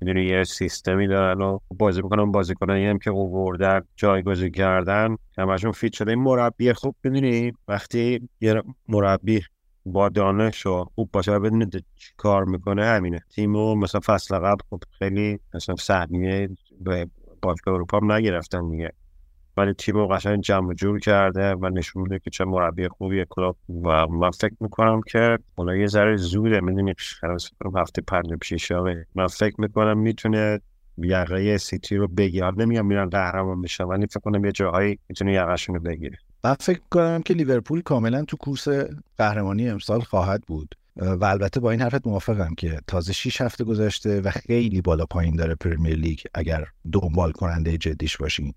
می‌دونی یه سیستمی دارن و بازی می‌کنن. کنن هم که اووردن جایگزین کردن همشون فیت شده. این مربی خوب می‌دونی؟ وقتی یه مربی با دانش و خوب باشه و بدونه چی کار می‌کنه همینه. تیمو مثلا فصل قبل خب خیلی مثلا سهمیه به باشگاه اروپا هم نگرفتن دیگه. ولی تیم قشنگ جمع جور کرده و نشون میده که چه مربی خوبی کلوب و من فکر می‌کنم که حالا یه ذره زوده می‌دونی؟ هفته پنج پیشه من فکر می‌کنم می‌تونه یقه سیتی رو بگیر نمیگم میرن قهرمان بشن ولی فکر کنم یه جاهایی می‌تونه یقهشون رو بگیره. من فکر کنم که لیورپول کاملا تو کورس قهرمانی امسال خواهد بود. و البته با این حرفت موافقم که تازه 6 هفته گذشته و خیلی بالا پایین داره پرمیر لیگ اگر دنبال کننده جدیش باشین.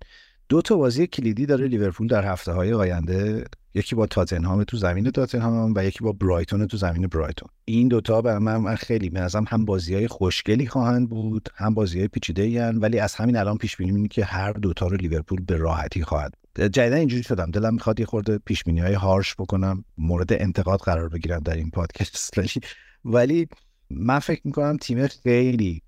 دو تا بازی کلیدی داره لیورپول در هفته های آینده. یکی با تاتنهام تو زمین تاتنهام و یکی با برایتون تو زمین برایتون. این دوتا به من خیلی به هم بازی های خوشگلی خواهند بود هم بازی های پیچیده ولی از همین الان پیش بینی که هر دوتا رو لیورپول به راحتی خواهد جدیدا اینجوری شدم. دلم می‌خواد یه خورده پیش های هارش بکنم مورد انتقاد قرار بگیرم در این پادکست. ولی من فکر می‌کنم تیم خیلی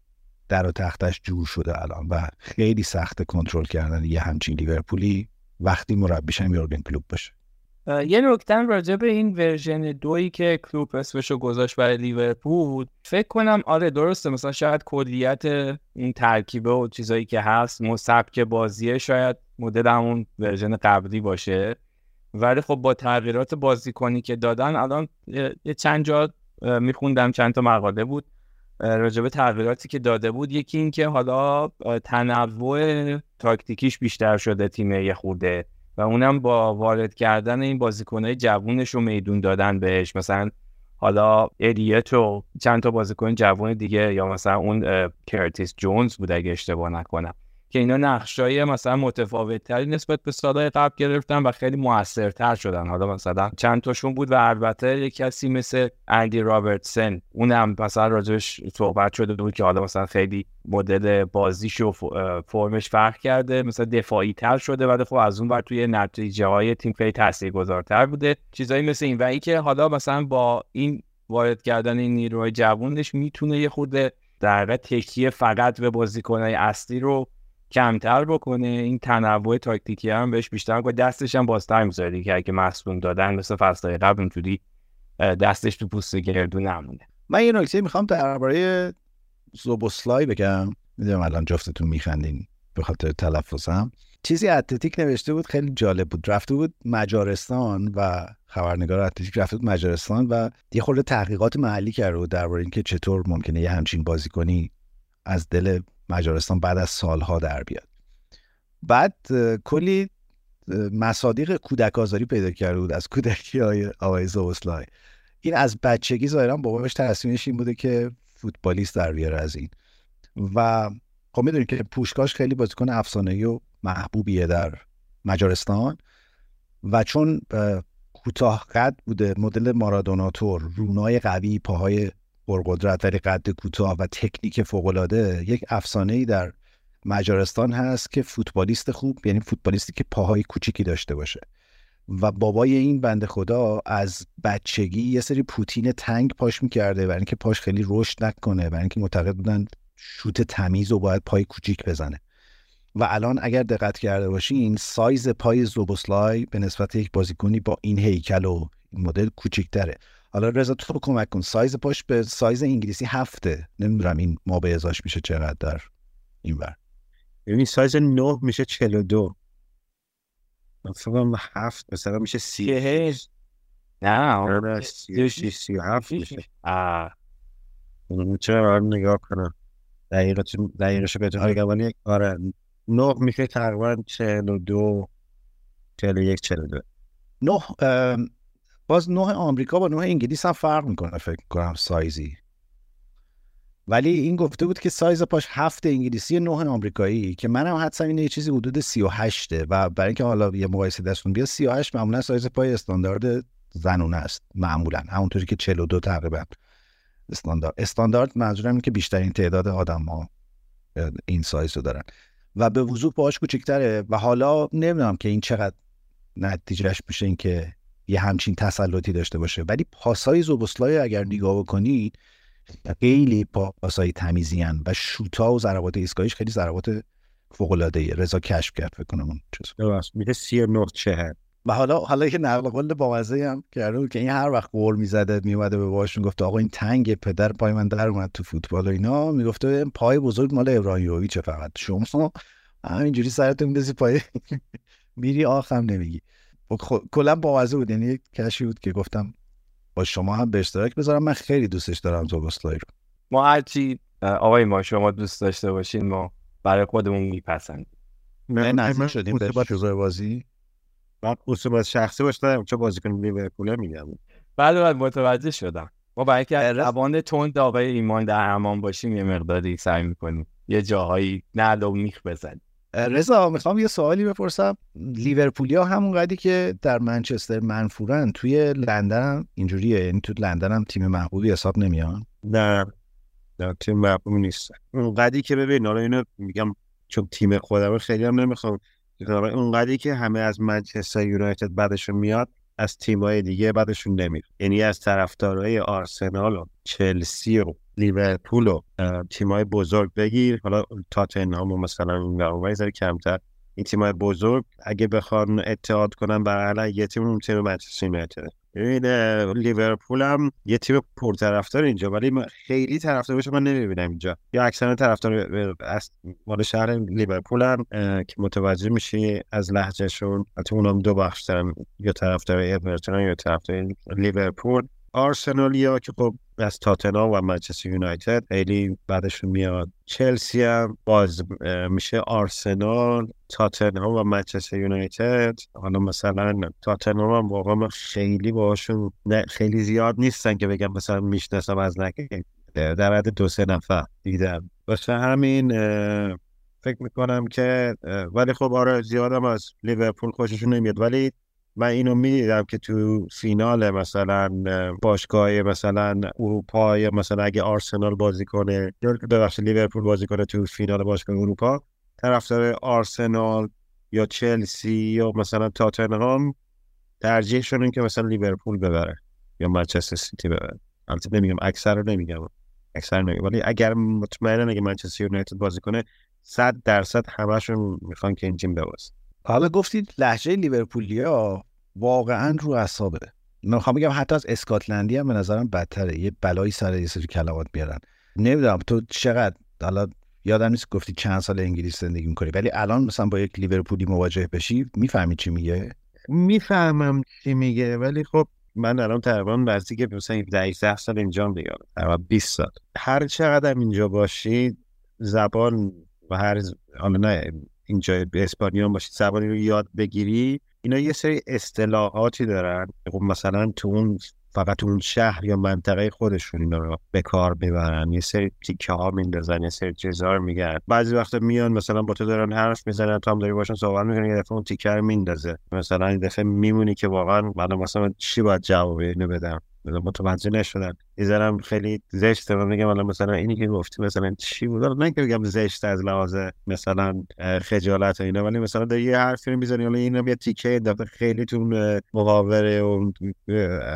در و تختش جور شده الان و خیلی سخت کنترل کردن یه همچین لیورپولی وقتی مربیش هم یورگن کلوپ باشه. یه نکته راجع به این version دویی که کلوپ اسمشو گذاشت برای لیورپول فکر کنم آره درسته مثلا شاید کلیت این ترکیبه و چیزایی که هست که بازیه شاید مدل همون version قبلی باشه. ولی خب با تغییرات بازیکنی که دادن الان یه چند جا میخوندم چند تا مقاله بود راجبه تغییراتی که داده بود. یکی این که حالا تنوع تاکتیکیش بیشتر شده تیم یه خورده و اونم با وارد کردن این بازیکنهای جوونش رو میدون دادن بهش. مثلا حالا الیوت و چند تا بازیکن جوون دیگه یا مثلا اون کرتیس جونز بود اگه اشتباه نکنم. که اینا نقشای مثلا متفاوت تری نسبت به سالهای قبل گرفتن و خیلی موثرتر شدن. حالا مثلا چند تاشون بود و البته یک کسی مثل اندی رابرتسن اونم مثلا راجبش صحبت شده بود که حالا مثلا خیلی مدل بازیش و فرمش فرق کرده مثلا دفاعی تر شده ولی خب از اون بر توی نتیجه های تیم خیلی تاثیرگذارتر بوده. چیزایی مثل این و اینکه حالا مثلا با این وارد کردن این نیروهای جوونش می‌تونه یه خورده در تکیه فقط به بازیکنهای اصلی رو کمتر بکنه. این تنوع تاکتیکی هم بهش بیشتر کنه دستش هم بازتر می‌ذاره. که اگه مصدوم دادن مثل فصلهای قبل اینجوری دستش تو پوست گردو نمونه. من یه نکته می‌خوام درباره زوبوسلای بگم. می‌دونم الان جفتتون میخندین به خاطر تلفظم. چیزی اتلتیک نوشته بود خیلی جالب بود. رفته بود مجارستان و خبرنگار اتلتیک رفته بود مجارستان و یه خورده تحقیقات محلی کرده بود درباره اینکه چطور ممکنه یه همچین بازیکنی از دل مجارستان بعد از سالها در بیاد. بعد کلی مصادیق کودک آزاری پیدا کرده بود از کودکی های آقای زوسلای. این از بچگی ظاهرا باباش تصمیمش این بوده که فوتبالیست در بیاره از این. و خب می‌دونید که پوشکاش خیلی بازیکن افسانه‌ای و محبوبیه در مجارستان و چون کوتاه قد بوده مدل مارادوناتور رونای قوی پاهای پرقدرت ولی قد کوتاه و تکنیک فوقالعاده یک افسانه ای در مجارستان هست که فوتبالیست خوب یعنی فوتبالیستی که پاهای کوچیکی داشته باشه. و بابای این بنده خدا از بچگی یه سری پوتین تنگ پاش می‌کرده برای اینکه پاش خیلی رشد نکنه برای اینکه معتقد بودن شوت تمیز و باید پای کوچیک بزنه. و الان اگر دقت کرده باشین سایز پای زوبوسلای به نسبت یک بازیکنی با این هیکل و مدل کوچیکتره. حالا رضا تو کمک کن. سایز پاش به سایز انگلیسی هفته. نمی‌دونم این ما به ازاش میشه چقدر در این ور. یعنی سایز نه میشه 42 فکرم هفت مثلا میشه سی نه. آره سی سی هفت میشه. چرا نگاه کنم؟ دقیقش دقیقش بهتون بگم. آره نه میشه تقریبا 42 41 42 نه باز نه آمریکا با نه انگلیس هم فرق می‌کنه فکر کنم سایزی. ولی این گفته بود که سایز پاش هفت انگلیسی نه آمریکایی که منم حدسم اینه یه چیزی حدود 38 و برای اینکه حالا یه مقایسه دستون بیاد 38 معمولا سایز پای استاندارد زنونه است معمولا. همونطوری که 42 تقریبا استاندارد. استاندارد منظورم اینه که بیشترین تعداد آدم ها این سایز رو دارن. و به وضوح پاهاش کوچکتره. و حالا نمی‌دونم که این چقدر نتیجهش میشه این که یه همچین تسلطی داشته باشه. ولی پاسای زوبسلای اگر نگاه بکنید خیلی پاسای تمیزی هن و شوتا و ضربات ایستگاهیش خیلی ضربات فوق العاده رضا کشف کرد فکر کنم اون چیز. میگه 39 چهر و حالا حالا که نقل قول بامزه هم کرده که این هر وقت قول می‌زده میومده به باشون گفته آقا این تنگ پدر پای من در اومد تو فوتبال و اینا. می‌گفته پای بزرگ مال ابراهیموویچ فقط. شما همینجوری سرتون بزی پای میری آخم نمیگی. کلا بامزه بود. یعنی یک کشی بود که گفتم با شما هم به اشتراک بذارم. من خیلی دوستش دارم زوگوسلای رو. ما هرچی آقای ما شما دوست داشته باشین ما برای خودمون میپسند نه نزدیک شدیم به شروع بازی. من اصول شخصی باش دارم چه بازیکن لیورپول میگم. بله بله متوجه شدم. ما برای که روان تند آقای ایمان در امان باشیم یه مقداری سعی می‌کنیم یه جاهایی نه و میخ بزنیم. رضا می‌خوام یه سوالی بپرسم. لیورپولیا همون قدی که در منچستر منفورن توی لندن هم اینجوریه یعنی تو لندن هم تیم محبوبی حساب نمیان نه نه تیم محبوبی نیست. اون قدی که ببین حالا اینو میگم چون تیم خودم خیلی هم نمی‌خوام. اون قدی که همه از منچستر یونایتد بعدشون میاد از تیمای دیگه بعدشون نمیاد یعنی از طرفدارای آرسنال و چلسی و لیورپول و تیمای بزرگ بگیر. حالا تاتنهام و مثلا این ذره کمتر. این تیمای بزرگ اگه بخوان اتحاد کنن بر یه تیم اون تیم منچستر یونایتد. ببین لیورپول هم یه تیم پرطرفدار اینجا ولی خیلی طرفدار باشه من نمی‌بینم اینجا. یا اکثر طرفدار از مال شهر لیورپول هم که متوجه میشی از لهجهشون. البته اونم دو بخش دارن یا طرفدار اورتون یا طرفدار لیورپول. آرسنالیا که خب از تاتنام و منچستر یونایتد خیلی بعدشون میاد. چلسی هم باز میشه آرسنال تاتنهام و منچستر یونایتد. حالا مثلا تاتنهام هم واقعا خیلی باشون خیلی زیاد نیستن که بگم مثلا می‌شناسم از نکه در حد دو سه نفر دیدم. واسه همین فکر می‌کنم که ولی خب آره زیادم از لیورپول خوششون نمیاد. ولی من اینو می‌دیدم که تو فینال مثلا باشگاه مثلا اروپا یا مثلا اگه آرسنال بازی کنه ببخشید لیورپول بازی کنه تو فینال باشگاه اروپا طرفدار آرسنال یا چلسی یا مثلا تاتنهام ترجیحشون این که مثلا لیورپول ببره یا منچستر سیتی ببره. البته نمیگم اکثر رو نمیگم. اکثر نمیگم. ولی اگر مطمئنا اگه منچستر یونایتد بازی کنه 100 درصد همشون می‌خوان که این تیم ببازه. حالا گفتید لحجه لیورپولیا واقعا رو اعصابه. می‌خوام بگم حتی از اسکاتلندی هم به نظرم بدتره. یه بلایی سر یه سری کلمات میارن. نمی‌دونم تو چقدر حالا یادم نیست گفتی چند سال انگلیس زندگی می‌کنی ولی الان مثلا با یک لیورپولی مواجه بشی می‌فهمی چی میگه؟ می‌فهمم چی میگه ولی خب من الان تقریبا که مثلا 18 سال اینجا دیگه تقریبا 20 سال. هر چقدر اینجا باشید زبان و هر حالا نه اینجا به اسپانیا باشید زبانی رو یاد بگیری اینا یه سری اصطلاحاتی دارن. خب مثلا تو اون فقط اون شهر یا منطقه خودشون اینا رو به کار می‌برن. یه سری تیکه ها میندازن یه سری چیزا میگن. بعضی وقتا میان مثلا با تو دارن حرف می‌زنن تو هم داری باشن صحبت می‌کنن یه دفعه اون تیکه رو میندازه. مثلا این دفعه میمونی که واقعا من مثلا چی باید جواب اینو بدم؟ متوجه نشدن یه خیلی زشته من میگم الان مثلا اینی که گفتی مثلا چی بود؟ نه که بگم زشت از لحاظ مثلا خجالت و اینا ولی مثلا در یه حرفی رو می‌زنی حالا اینم یه تیکه دفعه خیلی تو مقابره و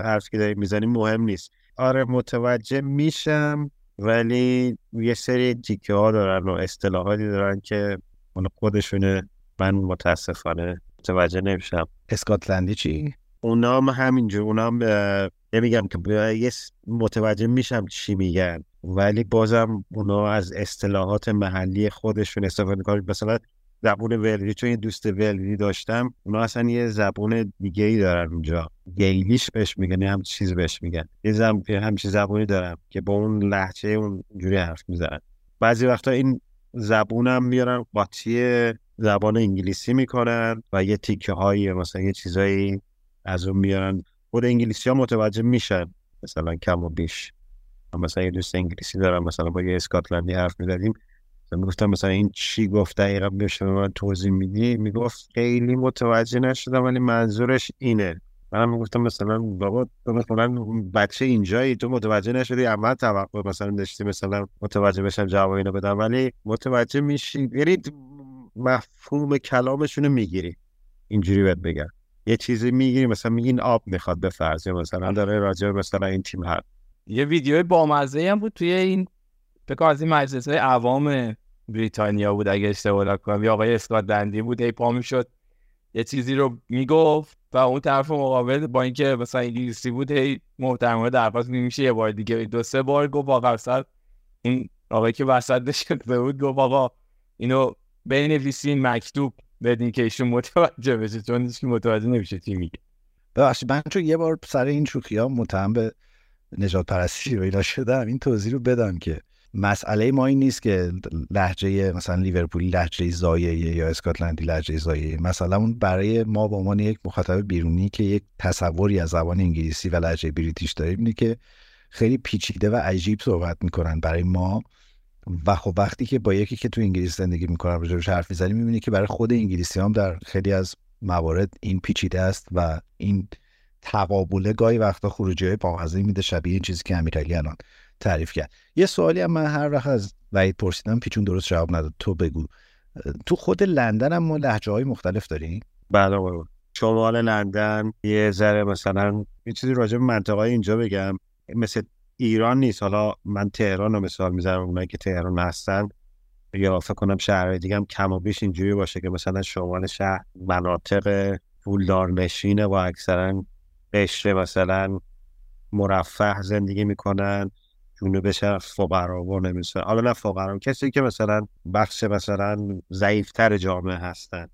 حرفی که داری می‌زنی مهم نیست. آره متوجه میشم ولی یه سری تیکه ها دارن و اصطلاحاتی دارن که اون خودشونه. من متاسفانه متوجه نمیشم. اسکاتلندی چی؟ اونا هم همینجور اونا هم نمیگم که یه متوجه میشم چی میگن ولی بازم اونا از اصطلاحات محلی خودشون استفاده می‌کنن. مثلا زبون ولدی چون یه دوست ولدی داشتم اونا اصلا یه زبون دیگه ای دارن اونجا. گیلیش بهش میگن هم چیز بهش میگن. یه زم همچی زبونی دارم که با اون لحچه اون جوری حرف می‌زنن. بعضی وقتا این زبونم میارن قاطی زبان انگلیسی می‌کنن و یه تیکه هایی مثلا یه چیزایی از اون میارن خود انگلیسی ها متوجه میشن مثلا کم و بیش. مثلا یه دوست انگلیسی دارم مثلا با یه اسکاتلندی حرف می‌زدیم. می‌گفتم مثلا این چی گفت؟ دقیقا بشه به من توضیح میدی؟ می‌گفت خیلی متوجه نشدم ولی منظورش اینه. منم می‌گفتم مثلا بابا تو مثلا بچه اینجایی تو متوجه نشدی؟ اول توقع مثلا داشتی مثلا متوجه بشم جواب اینو بدم ولی متوجه میشی یعنی مفهوم کلامشونو می‌گیری. اینجوری بهت بگم. یه چیزی می‌گیری مثلا میگین آب می‌خواد فرض مثلا داره راجع مثلا این تیم هست یه ویدیو بامزه هم بود توی این فکر از این مجلس های عوام بریتانیا بود اگه اشتباه نکنم. یا آقای اسکات دندی بود هی پا می‌شد یه چیزی رو می‌گفت و اون طرف مقابل با اینکه مثلا انگلیسی بود هی محترمانه درخواست میشه یه بار دیگه. دو سه بار گفت واقعا این آقایی که وسط نشسته بود گفت آقا اینو بنویسین مکتوب بدین که ایشون متوجه بشه چون هیچ متوجه نمیشه چی میگه. ببخشید من چون یه بار سر این شوخی ها متهم به نجات پرستی رو اینا شدم این توضیح رو بدم که مسئله ما این نیست که لحجه مثلا لیورپولی لحجه زایه یا اسکاتلندی لحجه زایه مثلا اون برای ما به عنوان یک مخاطب بیرونی که یک تصوری از زبان انگلیسی و لحجه بریتیش داریم اینه که خیلی پیچیده و عجیب صحبت می‌کنن برای ما. و خب وقتی که با یکی که تو انگلیس زندگی می‌کنن راجعش حرف می‌زنی می‌بینی که برای خود انگلیسی هم در خیلی از موارد این پیچیده است و این تقابله گاهی وقتا خروجی های بامزه میده شبیه این چیزی که امیرعلی الان تعریف کرد. یه سوالی هم من هر وقت از وحید پرسیدم پیچون درست جواب نداد. تو بگو. تو خود لندن هم ما لحجه های مختلف داریم؟ بله شمال لندن یه ذره مثلا یه چیزی راجع به منطقه اینجا بگم. مثل ایران نیست. حالا من تهران رو مثال می‌زنم اونایی که تهران هستن. یا فکر کنم شهرهای دیگه هم کم و بیش اینجوری باشه که مثلا شمال شهر مناطق پولدار نشینه و اکثرا قشر مثلا مرفه زندگی می‌کنن. جنوب شهر فقرا و نمیشه حالا نه فقرا کسی که مثلا بخش مثلا ضعیفتر جامعه هستن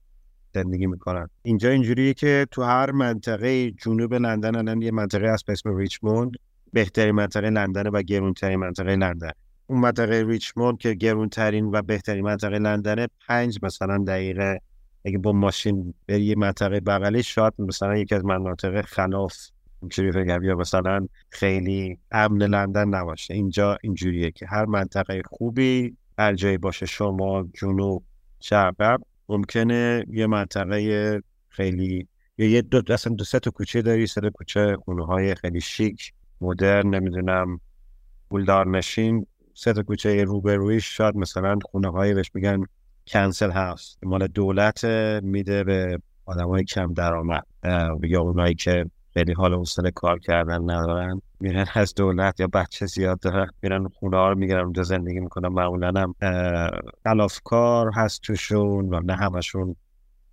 زندگی می‌کنن. اینجا اینجوریه که تو هر منطقه جنوب لندن الان یه منطقه هست به اسم ریچموند بهترین منطقه لندن و گرونترین منطقه لندن. اون منطقه ریچموند که گرونترین و بهترین منطقه لندنه پنج مثلا دقیقه. اگه با ماشین بری یه منطقه بغلی شاید مثلا یکی از مناطق خلاف اینجوری بگم یا مثلا خیلی امن لندن نباشه. اینجا اینجوریه که هر منطقه خوبی هر جایی باشه شما جنوب شرق ممکنه یه منطقه خیلی یا یه دو اصلا دو سه تا کوچه داری سه کوچه خونه خیلی شیک. مدرن نمی‌دونم پولدار نشین سه تا کوچه روبرویش شاید مثلا خونه های بهش میگن کنسل هاوس. مال دولت میده به آدم های کم درآمد. یا اونایی که خیلی حال حوصله کار کردن ندارن میرن از دولت یا بچه زیاد دارن میرن خونه ها رو می‌گیرن اونجا زندگی می‌کنن. معمولا هم کار هست توشون و نه همشون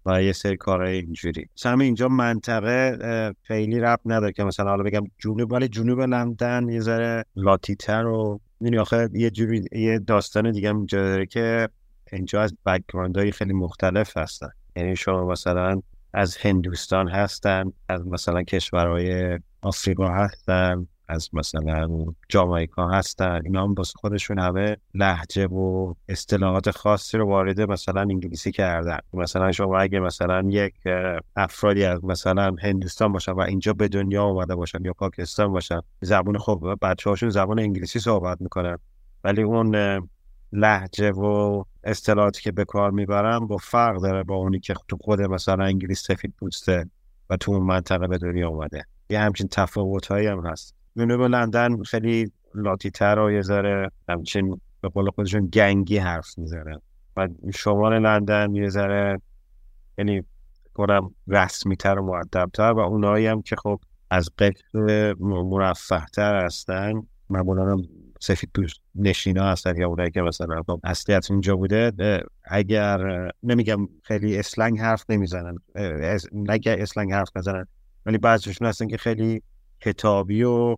و یه سری کارهای اینجوری. مثلا اینجا منطقه خیلی رب نداره که مثلا حالا بگم جنوب ولی جنوب لندن یه ذره لاتیتر و می‌دونی آخه یه جوری یه داستان دیگه هم داره که اینجا از background های خیلی مختلف هستن. یعنی شما مثلا از هندوستان هستن از مثلا کشورهای آفریقا هستن. از مثلا جامایکا هستن اینا هم باز خودشون همه لهجه و اصطلاحات خاصی رو وارد مثلا انگلیسی کردن. مثلا شما اگه مثلا یک افرادی از مثلا هندوستان باشن و اینجا به دنیا اومده باشن یا پاکستان باشن زبان خب بچه هاشون زبان انگلیسی صحبت می‌کنن. ولی اون لحجه و اصطلاحاتی که به کار می‌برن با فرق داره با اونی که تو خود مثلا انگلیس سفید پوسته و تو اون منطقه به دنیا اومده. یه همچین تفاوت هم هست. جنوب لندن خیلی لاتی تر و یه ذره همچین به قول خودشون گنگی حرف می‌زنن. و شمال لندن یه ذره یعنی کنم رسمی تر و معدب تر و اونایی هم که خب از قطر مرفه تر هستن معمولا هم سفید پوست نشینا هستن یا اونایی که مثلا خب اصلیت اینجا بوده اگر نمیگم خیلی اسلنگ حرف نمی‌زنن نگه اسلنگ حرف نزنن ولی بعضیشون هستن که خیلی کتابی و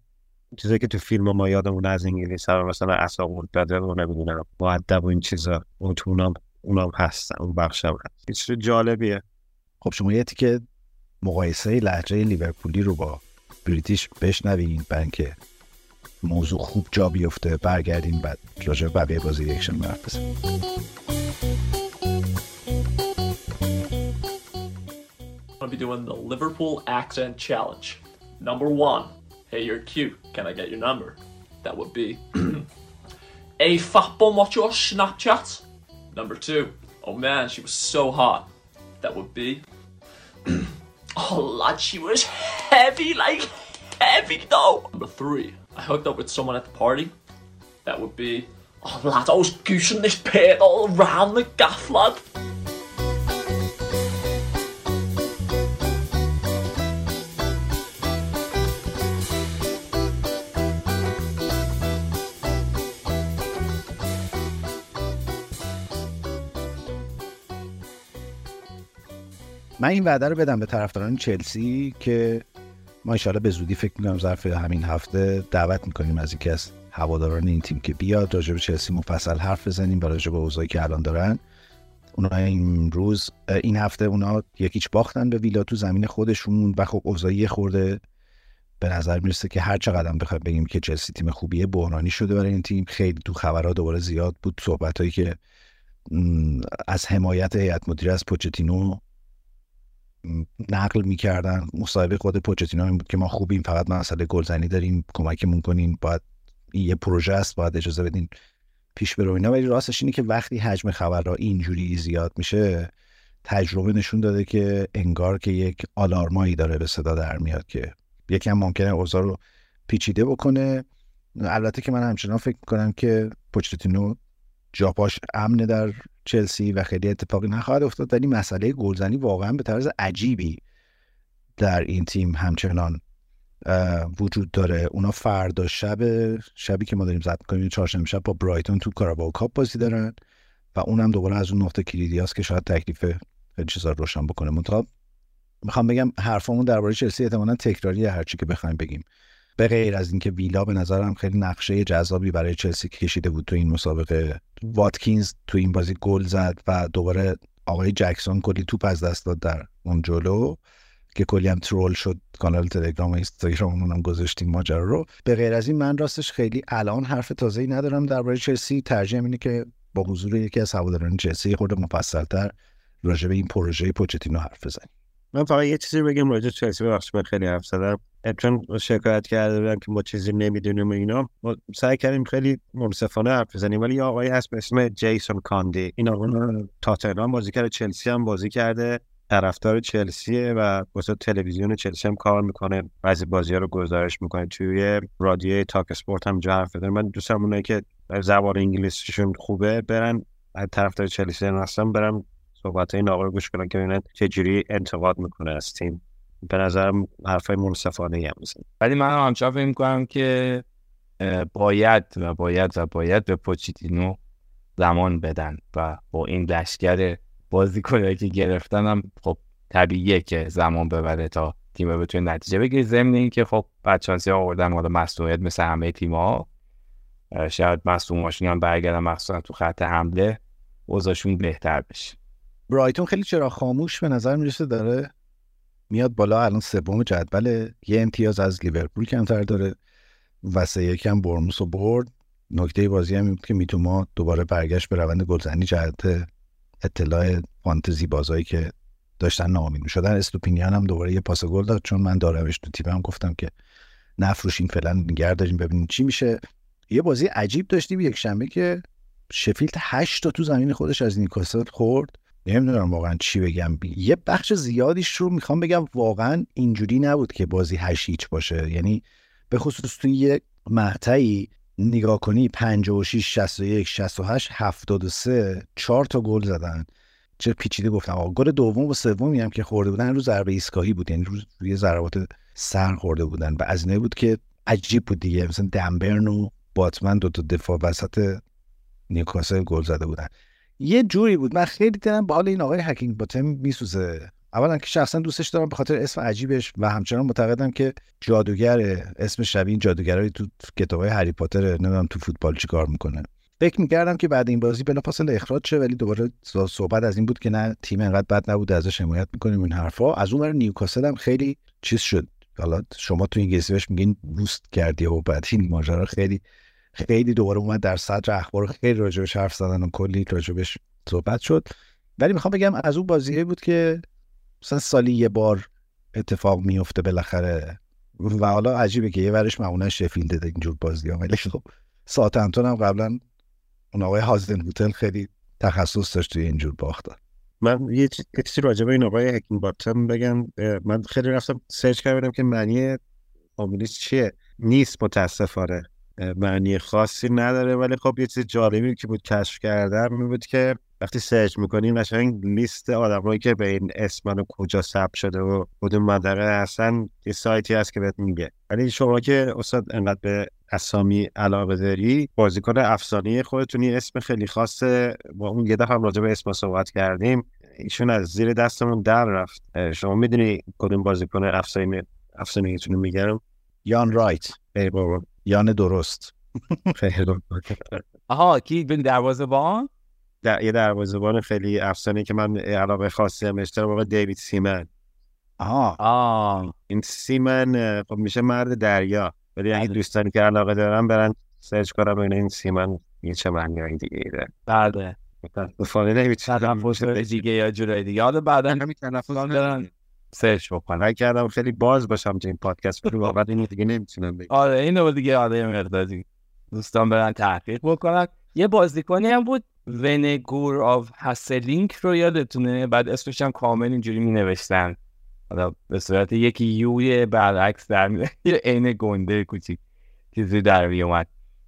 چیزایی که تو فیلم ما یادمون از انگلیس هم مثلا اساق داده و نمی‌دونم. معدب و این چیزا اون تو اونام اونام هستن اون بخش هم هست. چیز جالبیه. خب شما یه که مقایسه لحجه لیورپولی رو با بریتیش بشنوین برای اینکه موضوع خوب جا بیفته برگردیم بعد راجع به بازی یکشن حرف بزنیم. Be doing the Liverpool accent challenge. Number one, hey, you're cute. Can I get your number? That would be a fat bum, what's your Snapchat? Number two, oh man, she was so hot. That would be oh lad, she was heavy, like heavy though. Number three, I hooked up with someone at the party. That would be oh lad, I was goosing this pit all around the gaff lad. من این وعده رو بدم به طرفداران چلسی که ما انشاءالله به زودی فکر می‌کنم ظرف همین هفته دعوت می‌کنیم از یکی از هواداران این تیم که بیاد راجع به چلسی مفصل حرف بزنیم و راجع به اوضاعی که الان دارن. اونا این روز این هفته اونا یکیچ باختن به ویلا تو زمین خودشون و خب اوضاعی خورده. به نظر می‌رسه که هر چقدر بخوایم بگیم که چلسی تیم خوبیه بحرانی شده برای این تیم. خیلی تو خبرها دوباره زیاد بود صحبت که از حمایت هیئت مدیره از پوچتینو نقل می‌کردن مصاحبه خود پوچتینو این بود که ما خوبیم فقط مسئله گلزنی داریم کمکمون کنین باید یه پروژه است باید اجازه بدین پیش برو اینا. ولی راستش اینه که وقتی حجم خبرها اینجوری زیاد میشه تجربه نشون داده که انگار که یک آلارمایی داره به صدا در میاد که یکم ممکنه اوضاع رو پیچیده بکنه. البته که من همچنان فکر می‌کنم که پوچتینو جاپاش امنه در چلسی و خیلی اتفاقی نخواهد افتاد. ولی مسئله گلزنی واقعا به طرز عجیبی در این تیم همچنان وجود داره. اونا فردا شب شبی که ما داریم زد کنیم چهارشنبه شب با برایتون تو کاراباو کاپ بازی دارن و اونم دوباره از اون نقطه کلیدی است که شاید تکلیف خیلی چیزا روشن بکنه. منتها می‌خوام بگم حرفمون درباره چلسی احتمالاً تکراریه هرچی که بخوایم بگیم. به غیر از اینکه ویلا به نظرم خیلی نقشه جذابی برای چلسی کشیده بود تو این مسابقه. واتکینز تو این بازی گل زد و دوباره آقای جکسون کلی توپ از دست داد در اون جلو که کلی هم ترول شد. کانال تلگرام و اینستاگرام هم گذاشتیم ماجرا رو. به غیر از این من راستش خیلی الان حرف تازه‌ای ندارم درباره چلسی. ترجیح اینه که با حضور یکی از هواداران چلسی خود مفصلتر راجع به این پروژه پوچتینو حرف بزنیم. من فقط یه چیزی بگم راجع چلسی ببخشید من خیلی حرف زدم. چون شکایت کرده بودن که ما چیزی نمی‌دونیم اینا ما سعی کردیم خیلی منصفانه حرف بزنیم. ولی یه آقایی هست به اسم جیسون کاندی. این آقا تاتنهام بازی کرده چلسی هم بازی کرده طرفدار چلسیه و واسه تلویزیون چلسی هم کار می‌کنه. بعضی بازی ها رو گزارش می‌کنه. توی رادیوی تاک اسپورت هم جا حرف بزنه. من دوستم اونایی که زبان انگلیسیشون خوبه برن طرفدار چلسی هستن برن صحبت آقا رو گوش کنن که ببینن چجوری انتقاد می‌کنه از تیم. به نظرم حرفای منصفانه هم میزن ولی من هم همچنان فکر می‌کنم که باید و باید و باید به پوچیتینو زمان بدن و با این لشکر بازیکنایی که گرفتن هم خب طبیعیه که زمان ببره تا تیم بتونه نتیجه بگیره. ضمن اینکه خب بچانسی آوردن حالا مسئولیت مثل همه تیم‌ها. شاید مصدوماشون هم برگردن مخصوصا تو خط حمله اوضاعشون بهتر بشه. برایتون خیلی چرا خاموش به نظر می‌رسه داره میاد بالا الان سوم جدول یه امتیاز از لیورپول کمتر داره. و سه یکم برموس و برد. نکته بازی هم بود که میتوما دوباره برگشت به روند گلزنی. جهت اطلاع فانتزی بازایی که داشتن ناامید شدن. استوپینیان هم دوباره یه پاس گل داد. چون من دارمش تو تیمم گفتم که نفروشین فعلا نگه داریم ببینیم چی میشه. یه بازی عجیب داشتیم یک شنبه که شفیلد 8 تا تو زمین خودش از نیوکاسل خورد. نمی‌دونم واقعا چی بگم. یه بخش زیادیش رو می‌خوام بگم واقعا اینجوری نبود که بازی هشت هیچ باشه. یعنی به خصوص توی یه مقطعی نگاه کنی 56 61 68 73 4 تا گل زدن. چه پیچیده گفتم. آقا گل دوم و سومی هم که خورده بودن رو ضربه ایستگاهی بود. یعنی روز روی ضربات سر خورده بودن. و از بود که عجیب بود دیگه. مثلا دمبرن و باتمن دو تا دفاع وسط نیوکاسل گل زده بودن. یه جوری بود. من خیلی دلم به حال این آقای هکینگ باتم میسوزه. اولا که شخصا دوستش دارم به خاطر اسم عجیبش و همچنان معتقدم که جادوگر اسم شبیه این جادوگرای تو کتاب های هری پاتر نمی‌دونم تو فوتبال چی کار می‌کنه. فکر می‌کردم که بعد این بازی بلافاصله اخراج شه ولی دوباره صحبت از این بود که نه تیم انقدر بد نبوده ازش حمایت می‌کنیم این حرفا. از اون نیوکاسل هم خیلی چیز شد. حالا شما تو انگلیسی بهش میگین بوست کردی و بعد این ماجرا خیلی خیلی دوباره اومد در صدر اخبار خیلی راجبش حرف زدن و کلی راجبش صحبت شد. ولی می‌خوام بگم از اون بازیه بود که مثلا سالی یه بار اتفاق میفته بالاخره. و حالا عجیبه که یه ورش معمولا شفیلد اینجور بازی ولی خب ساعت هم قبلا اون آقای هازدن هوتل خیلی تخصص داشت توی اینجور باختا. من یه چیزی راجع به این آقای هکینگ باتم بگم. من خیلی رفتم سرچ کردم که معنی فامیلیش چیه. نیست متاسفانه. معنی خاصی نداره ولی خب یه چیز جالبی که بود کشف کردم می بود که وقتی سرچ می‌کنیم قشنگ لیست آدمایی که به این اسم کجا ثبت شده و کدوم منطقه هستن یه سایتی هست که بهت میگه. ولی شما که استاد انقدر به اسامی علاقه داری بازیکن افسانه خودتونی اسم خیلی خاصه با اون یه دفعه هم راجع به اسم صحبت کردیم ایشون از زیر دستمون در رفت. شما می‌دونی کدوم بازیکن افسانه افسانه میگم؟ یان رایت. ای بابا. یان درست. خیلی آها کی بین دروازه‌بان؟ در یه دروازه‌بان خیلی افسانه که من علاقه خاصی هم داشتم آقا دیوید سیمن. آها آه. این سیمن خب میشه مرد دریا. ولی اگه بله. دوستانی که علاقه دارن برن سرچ کنم ببینن این سیمن یه چه معنی دیگه ایده بله. متاسفانه نمی‌تونم تلفظ دیگه یا جورای دیگه. حالا بعدا همین تلفظ برن سرچ سعی کردم خیلی باز باشم تو این پادکست ولی واقعا اینو دیگه نمی‌تونم بگم. آره اینو دیگه آره مقداری دوستان برن تحقیق بکنن. یه بازیکنی هم بود ونگور آف هسلینک رو یادتونه؟ بعد اسمش هم کامل اینجوری می نوشتن حالا به صورت یکی U ی برعکس در عین گنده کوچیک چیزی در می اومد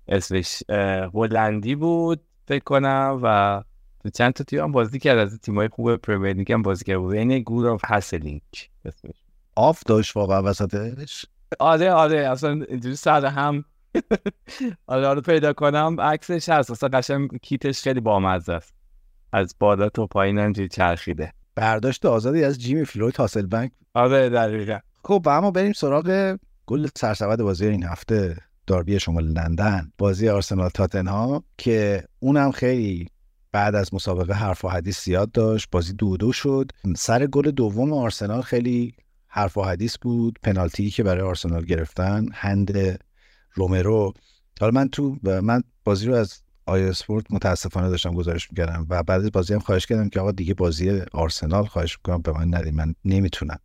اسمش هلندی بود فکر کنم و چند تا تیم هم بازی کرد. از تیمای خوب پرمیر لیگ هم بازی کرد. ونگور آف هسلینک اسمش. آف داشت واقعا وسطش. آره آره. اصلا اینجوری سر هم. آره آره پیدا کنم. عکسش هست. اصلا قشنگ کیتش خیلی بامزه است. از بالا تا پایین اینجوری چرخیده. برداشت آزادی از جیمی فلوید هاسلبنک آره دقیقا. خب اما بریم سراغ گل سرسبد بازی این هفته. داربی شمال لندن. بازی آرسنال تاتنهام که اونم خیلی بعد از مسابقه حرف و حدیث زیاد داشت بازی دو دو شد. سر گل دوم آرسنال خیلی حرف و حدیث بود. پنالتی که برای آرسنال گرفتن هند رومرو. حالا من تو من بازی رو از آیا اسپورت متاسفانه داشتم گزارش می‌کردم و بعد از بازی هم خواهش کردم که آقا دیگه بازی آرسنال خواهش می‌کنم به من ندید من نمی‌تونم.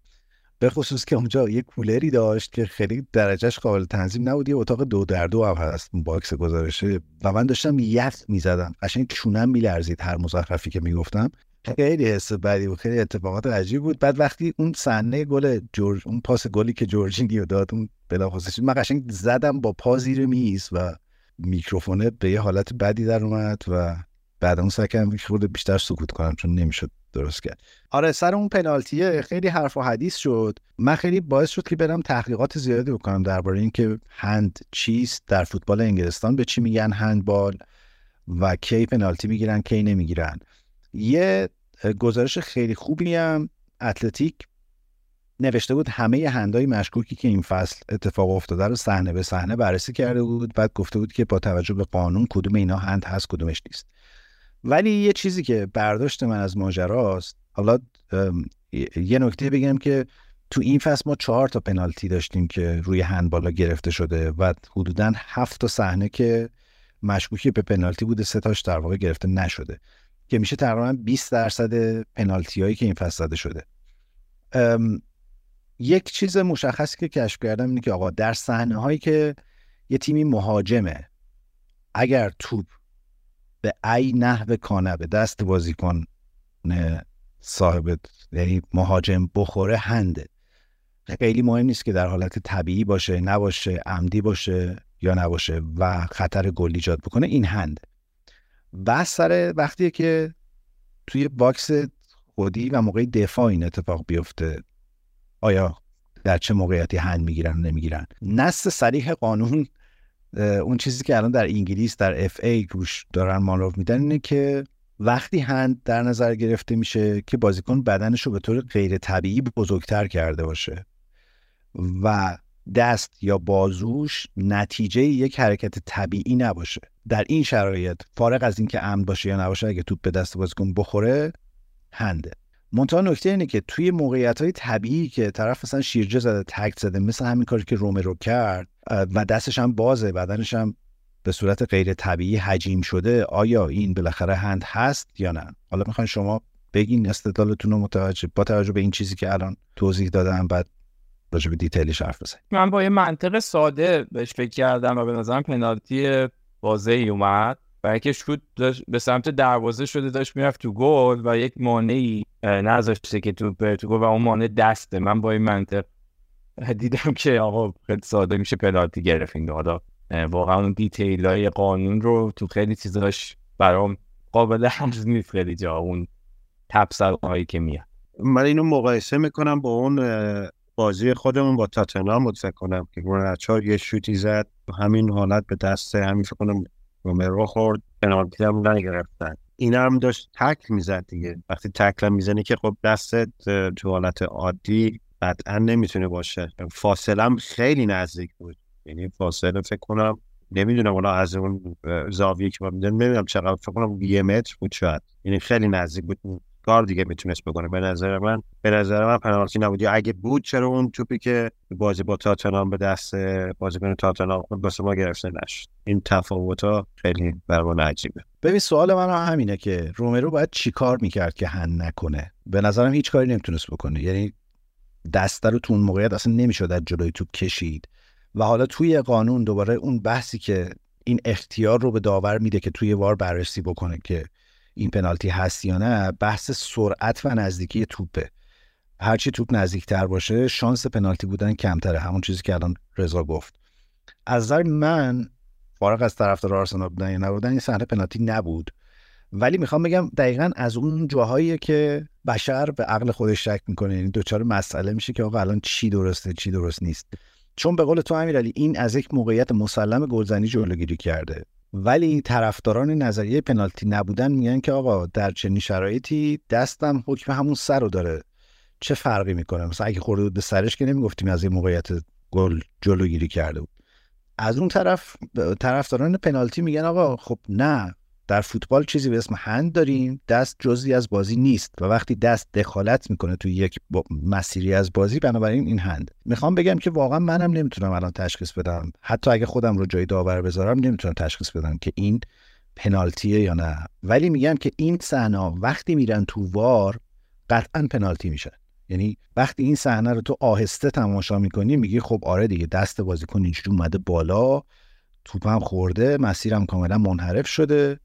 به خصوص که اونجا یه کولری داشت که خیلی درجهش قابل تنظیم نبود یه اتاق دو در دو هم هست box گزارشه. و من داشتم یخ می‌زدم. قشنگ چونم میلرزید هر مزخرفی که می‌گفتم. خیلی حس بدی و خیلی اتفاقات عجیب بود. بعد وقتی اون صحنه گل جورج اون پاس گلی که جورجینیو داد اون بلافاصله من قشنگ زدم با پا زیر میز و میکروفونه به یه حالت بدی در اومد و بعد اون کردم خود بیشتر سکوت کنم چون نمی‌شد درست کرد. آره سر اون پنالتیه خیلی حرف و حدیث شد. من خیلی باعث شد که برم تحقیقات زیادی بکنم درباره اینکه هند چیست در فوتبال انگلستان به چی میگن هندبال و کی پنالتی می‌گیرن کی نمی‌گیرن. یه گزارش خیلی خوبی هم اتلتیک نوشته بود همه هندای مشکوکی که این فصل اتفاق افتاده رو صحنه به صحنه بررسی کرده بود بعد گفته بود که با توجه به قانون کدوم اینا هند هست کدومش نیست. ولی یه چیزی که برداشت من از ماجراست حالا یه نکته بگم که تو این فصل ما چهار تا پنالتی داشتیم که روی هندبالا گرفته شده و حدودا هفت تا صحنه که مشکوکی به پنالتی بوده سه تاش در واقع گرفته نشده که میشه تقریبا 20 درصد پنالتی هایی که این فصل زده شده. یک چیز مشخصی که کشف کردم اینه که آقا در صحنه هایی که یه تیمی مهاجمه اگر توپ به ای نحو کانه به دست بازیکن صاحب یعنی مهاجم بخوره هنده. خیلی مهم نیست که در حالت طبیعی باشه نباشه عمدی باشه یا نباشه و خطر گل ایجاد بکنه این هنده بحث سر وقتیه که توی box خودی و موقع دفاع این اتفاق بیفته. آیا در چه موقعیتی هند می‌گیرن و نمی‌گیرن؟ نص صریح قانون اون چیزی که الان در انگلیس در FA روش دارن مانور میدن اینه که وقتی هند در نظر گرفته میشه که بازیکن بدنش رو به طور غیر طبیعی بزرگتر کرده باشه و دست یا بازوش نتیجه یک حرکت طبیعی نباشه. در این شرایط فارغ از اینکه امن باشه یا نباشه اگه توپ به دست بازیکن بخوره هنده. منتها نکته اینه که توی موقعیت های طبیعی که طرف مثلا شیرجه زده تکت زده مثل همین کاری که رومرو کرد و دستش هم بازه بدنش هم به صورت غیر طبیعی حجیم شده آیا این بالاخره هند هست یا نه؟ حالا می‌خواین شما بگین استدلالتون رو متوجه با توجه به این چیزی که الان توضیح دادم بعد راجع به دیتیلش حرف بزنیم. من با یه منطق ساده بهش فکر کردم و به نظرم پنالتی واضحی اومد. و اینکه شوت به سمت دروازه شده داشت می‌رفت تو گل و یک مانعی نذاشته که تو بره تو گل و اون مانع دسته. من با این منطق دیدم که آقا خیلی ساده میشه پنالتی گرفت این حالا. واقعا اون دیتیل های قانون رو تو خیلی چیزاش برام قابل حفظ نیست خیلی جا اون تبصر هایی که میاد. من اینو مقایسه می‌کنم با اون بازی خودمون با تاتنهام بود فکر کنم که گرنچار یه شوتی زد. همین حالت به دست همین فکر کنم رومرو خورد پنالتی هم نگرفتن. این هم داشت تکل می‌زد دیگه. وقتی تکل می‌زنی که خب دستت تو حالت عادی قطعا نمی‌تونه باشه. فاصله خیلی نزدیک بود. یعنی فاصله فکر کنم نمی‌دونم اونا از اون زاویه که من نمی‌دونم چقدر فکر کنم یه متر بود شاید. یعنی خیلی نزدیک بود. کار دیگه می‌تونست بکنه. به نظر من به نظر من پنالتی نبود یا اگه بود چرا اون توپی که بازی با تاتنام به دست بازیکن تاتنام خود واسه ما گرفته نشد؟ این تفاوت ها خیلی برای عجیبه. ببین سوال من همینه که رومرو باید چیکار می‌کرد که هن نکنه؟ به نظرم هیچ کاری نمی‌تونست بکنه. یعنی دسته رو تو اون موقعیت اصلا نمی‌شد از جلوی توپ کشید. و حالا توی قانون دوباره اون بحثی که این اختیار رو به داور میده که توی وار بررسی بکنه که این پنالتی هست یا نه بحث سرعت و نزدیکی توپه. هرچی توپ نزدیکتر باشه شانس پنالتی بودن کمتره. همون چیزی که الان رضا گفت. از نظر من فارغ از طرفدار آرسنال بودن یا نبودن این صحنه پنالتی نبود. ولی می‌خوام بگم دقیقا از اون جاهایی که بشر به عقل خودش شک می‌کنه. یعنی دوچار مسئله میشه که آقا الان چی درسته چی درست نیست. چون به قول تو امیرعلی این از یک موقعیت مسلم گلزنی جلوگیری کرده. ولی طرفداران نظریه پنالتی نبودن میگن که آقا در چنین شرایطی دستم حکم همون سر رو داره. چه فرقی می‌کنه؟ مثلا اگه خورده بود به سرش که نمی‌گفتیم از این موقعیت گل جلوگیری کرده بود. از اون طرف طرفداران پنالتی میگن آقا خب نه در فوتبال چیزی به اسم هند داریم دست جزی از بازی نیست و وقتی دست دخالت می‌کنه توی یک مسیری از بازی بنابراین این هند. می‌خوام بگم که واقعا منم نمی‌تونم الان تشخیص بدم. حتی اگه خودم رو جای داور بذارم نمی‌تونم تشخیص بدم که این پنالتیه یا نه. ولی میگم که این صحنه وقتی میرن تو وار قطعا پنالتی میشن یعنی وقتی این صحنه رو تو آهسته تماشا می‌کنی میگی خب آره دیگه دست بازیکن اینجوری اومده بالا توپم خورده مسیرم کاملا منحرف شده.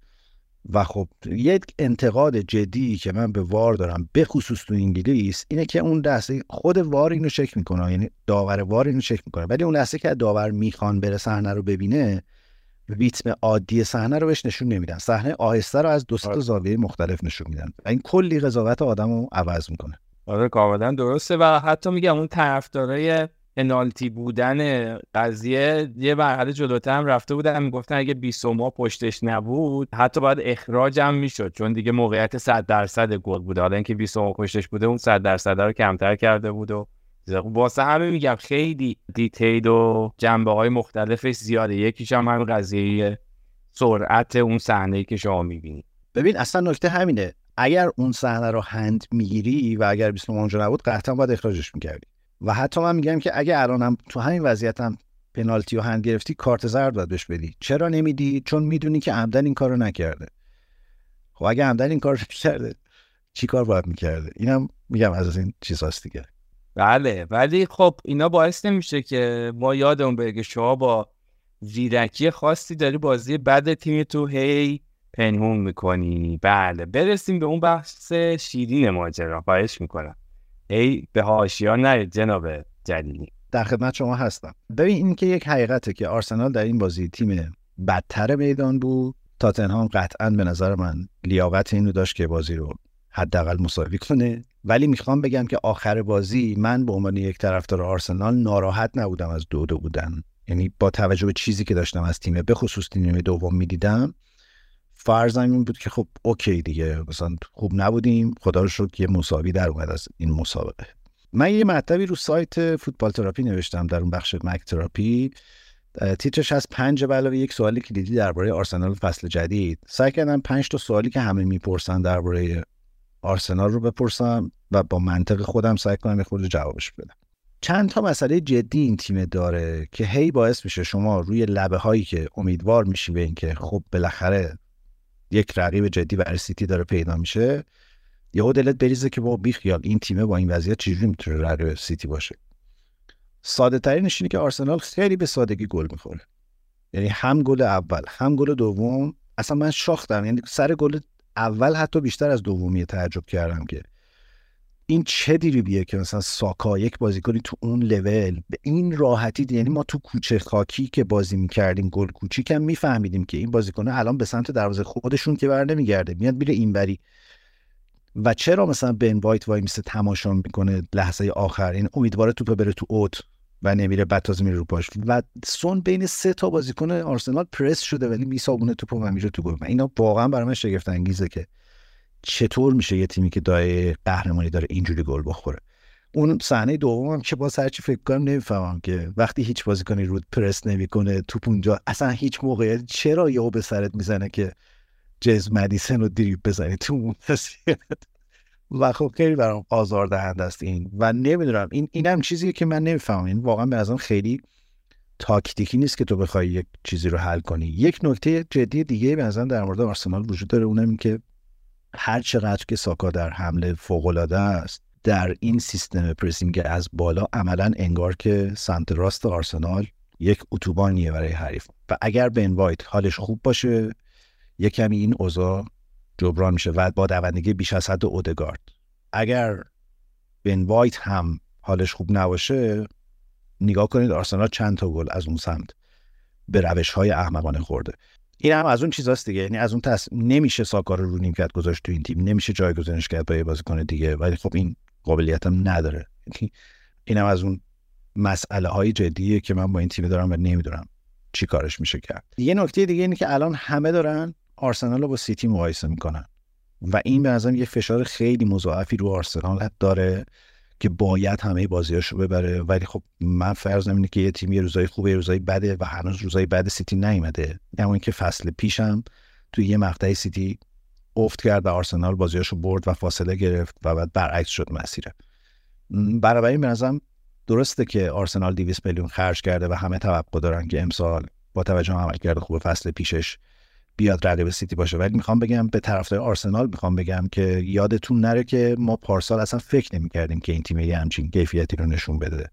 و خب یک انتقاد جدی که من به وار دارم به خصوص تو انگلیس اینه که اون دسته خود وار اینو چک می‌کنه یعنی داور وار اینو چک می‌کنه. ولی اون دسته که داور می‌خوان بره صحنه رو ببینه ریتم عادی صحنه رو بهش نشون نمیدن. صحنه آهسته رو از دو تا زاویه مختلف نشون میدن و این کلی قضاوت آدم رو عوض می‌کنه. آره کاملا درسته و حتی میگم اون طرفدارای پنالتی بودن قضیه یه مرحله جلوتر هم رفته بودن می‌گفتن اگه بیسوما پشتش نبود حتی باید اخراج هم می‌شد چون دیگه موقعیت 100 درصد گل بوده حالا اینکه بیسوما پشتش بوده اون 100 درصد رو کمتر کرده بود و واسه همه میگم خیلی دیتیل و جنبه های مختلفش زیاده. یکیش هم همین قضیه سرعت اون صحنه که شما می‌بینید. ببین اصلا نکته همینه. اگر اون صحنه رو هند می‌گیری و اگر 20 اونجا نبود قطعا باید اخراجش می‌کردی. و حتی من میگم که اگه الانم تو همین وضعیت هم پنالتی و هند گرفتی کارت زرد باید بهش بدی. چرا نمیدی؟ چون می‌دونی که عمدن این کارو نکرده. خب اگه عمدن این کار کرده چی کار باید می‌کرده؟ اینم میگم از این چیزاست دیگه. بله ولی خب اینا باعث نمیشه که ما یادمون بگه شما با زیرکی خاصی داری بازی بد تیم تو هی پنهون می‌کنی. بله برسیم به اون بحث شیرین ماجرا. خواهش می‌کنم. ای به هاشیا نره جناب جلیلی در خدمت شما هستم. ببین این که یک حقیقته که آرسنال در این بازی تیم بدتر میدان بود. تاتنهام قطعا به نظر من لیاقت اینو داشت که بازی رو حداقل مساوی کنه. ولی می‌خوام بگم که آخر بازی من به عنوان یک طرفدار آرسنال ناراحت نبودم از دو دو بودن. یعنی با توجه به چیزی که داشتم از تیم به خصوص نیمه دوم می‌دیدم فرضم این بود که خب OK دیگه مثلا خوب نبودیم خدا رو شکر یه مساوی در اومد از این مسابقه. من یه مطلبی رو سایت فوتبال تراپی نوشتم در اون بخش مک تراپی. تیترش از پنج علاوه یک سوال کلیدی درباره آرسنال فصل جدید. سعی کردم پنج تا سوالی که همه می‌پرسن درباره آرسنال رو بپرسم و با منطق خودم سعی کنم یه خورده جوابش بدم. چند تا مسئله جدی این تیم داره که هی باعث میشه شما روی لبه هایی که امیدوار میشی به اینکه خب بالاخره یک رقیب جدی برای سیتی داره پیدا میشه. یهو دلت بریزه که با بیخیال این تیمه با این وضعیت چجوری می‌تونه رقیب سیتی باشه. ساده ترینش اینه که آرسنال خیلی به سادگی گل می‌خوره. یعنی هم گل اول هم گل دوم. اصلا من شاختم یعنی سر گل اول حتی بیشتر از دومی تعجب کردم که این چه بیه که مثلا ساکا یک بازیکنی تو اون لول؟ به این راحتی یعنی ما تو کوچه خاکی که بازی می‌کردیم گل کوچیک هم میفهمیدیم که این بازیکنه الان به سمت دروازه خودشون که بر نمیگرده میاد میره اینوری. و چرا مثلا بن وایت وای میسه تماشا می‌کنه لحظه آخر؟ این امیدواره توپ بره تو اوت و نمیره بعد تازه میره رو پاش. و سون بین سه تا بازیکن آرسنال پرس شده ولی میسابونه توپ و میره تو گل. اینا واقعا برای من شگفت انگیزه که چطور میشه یه تیمی که دای قهرمانی داره اینجوری گل بخوره؟ اون صحنه دومم که باز هرچی فکر کنم نمی‌فهمم که وقتی هیچ بازیکنی رود پرس نمی‌کنه توپ اونجا اصلا هیچ موقع چرا یهو به سرت می‌زنه که جز مدیسن رو دریب بزنی تو اون و خب خیلی برام آزار دهنده است این. و نمی‌دونم این اینم چیزیه که من نمی‌فهمم. این واقعا به نظرم خیلی تاکتیکی نیست که تو بخوای یک چیزی رو حل کنی. یک نکته جدی دیگه به نظرم در مورد آرسنال وجود داره اونم که هر چقدر که ساکا در حمله فوق العاده است در این سیستم پرسینگ از بالا عملا انگار که سمت راست آرسنال یک اتوبانیه برای حریف. و اگر بن وایت حالش خوب باشه یک کمی این اوضاع جبران میشه و با دوندگی بیش از حد اودگارد. اگر بن وایت هم حالش خوب نباشه نگاه کنید آرسنال چند تا گل از اون سمت به روش های احمقانه خورده. این هم از اون چیزاست دیگه. یعنی از اون تص... نمیشه ساکا رو نیمکت گذاشت تو این تیم. نمیشه جایگزینش کرد با یه بازیکن دیگه. ولی خب این قابلیت هم نداره. این هم از اون مسئله های جدیه که من با این تیم دارم و نمی‌دونم چی کارش میشه کرد. یه نکته دیگه اینه که الان همه دارن آرسنال رو با سیتی مقایسه می‌کنن. و این به نظرم یه فشار خیلی مضاعفی رو آرسنال داره. که باید همه بازیاشو ببره. ولی خب من فرض اینه که یه تیم یه روزای خوبه یه روزای بده و هنوز روزای بد سیتی نیومده. اما اینکه فصل پیشم توی یه مقطع سیتی افت کرد و آرسنال بازیاشو برد و فاصله گرفت و بعد برعکس شد مسیره. بنابر این به درسته که آرسنال 200 میلیون خرج کرده و همه توقع دارن که امسال با توجه به عملکرد خوب فصل پیشش بیاد رقیب سیتی باشه. ولی می‌خوام بگم به طرفدار آرسنال می‌خوام بگم که یادتون نره که ما پارسال اصلا فکر نمی‌کردیم که این تیم یه همچین کیفیتی رو نشون بده.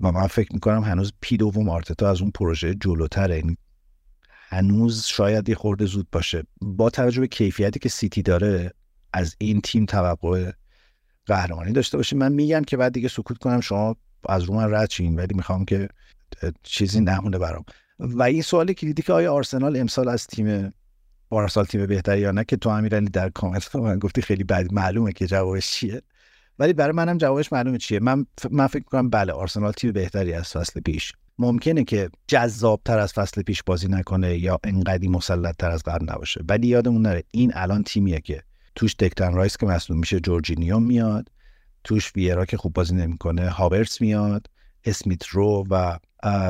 و من فکر می‌کنم هنوز پی دوم آرتتا از اون پروژه جلوتره این هنوز شاید یه خورده زود باشه. با توجه به کیفیتی که سیتی داره از این تیم توقع قهرمانی داشته باشیم. من میگم که بعد دیگه سکوت کنم. شما از رو من رد شین. ولی می‌خوام که چیزی نمونه برام. و این سوال کلیدی که آیا آرسنال امسال از تیم پارسال تیم بهتری یا نه که تو امیرعلی در کامنت من گفتی خیلی بد معلومه که جوابش چیه. ولی برای منم جوابش معلومه چیه. من ف... من فکر کنم بله آرسنال تیم بهتری از فصل پیش. ممکنه که جذابتر از فصل پیش بازی نکنه یا انقدی مسلط تر از قبل نباشه. ولی یادمون نره این الان تیمیه که توش دکلن رایس که مصدوم میشه جورجینیو میاد. توش ویرا که خوب بازی نمی‌کنه هاورتس میاد. اسمیت رو و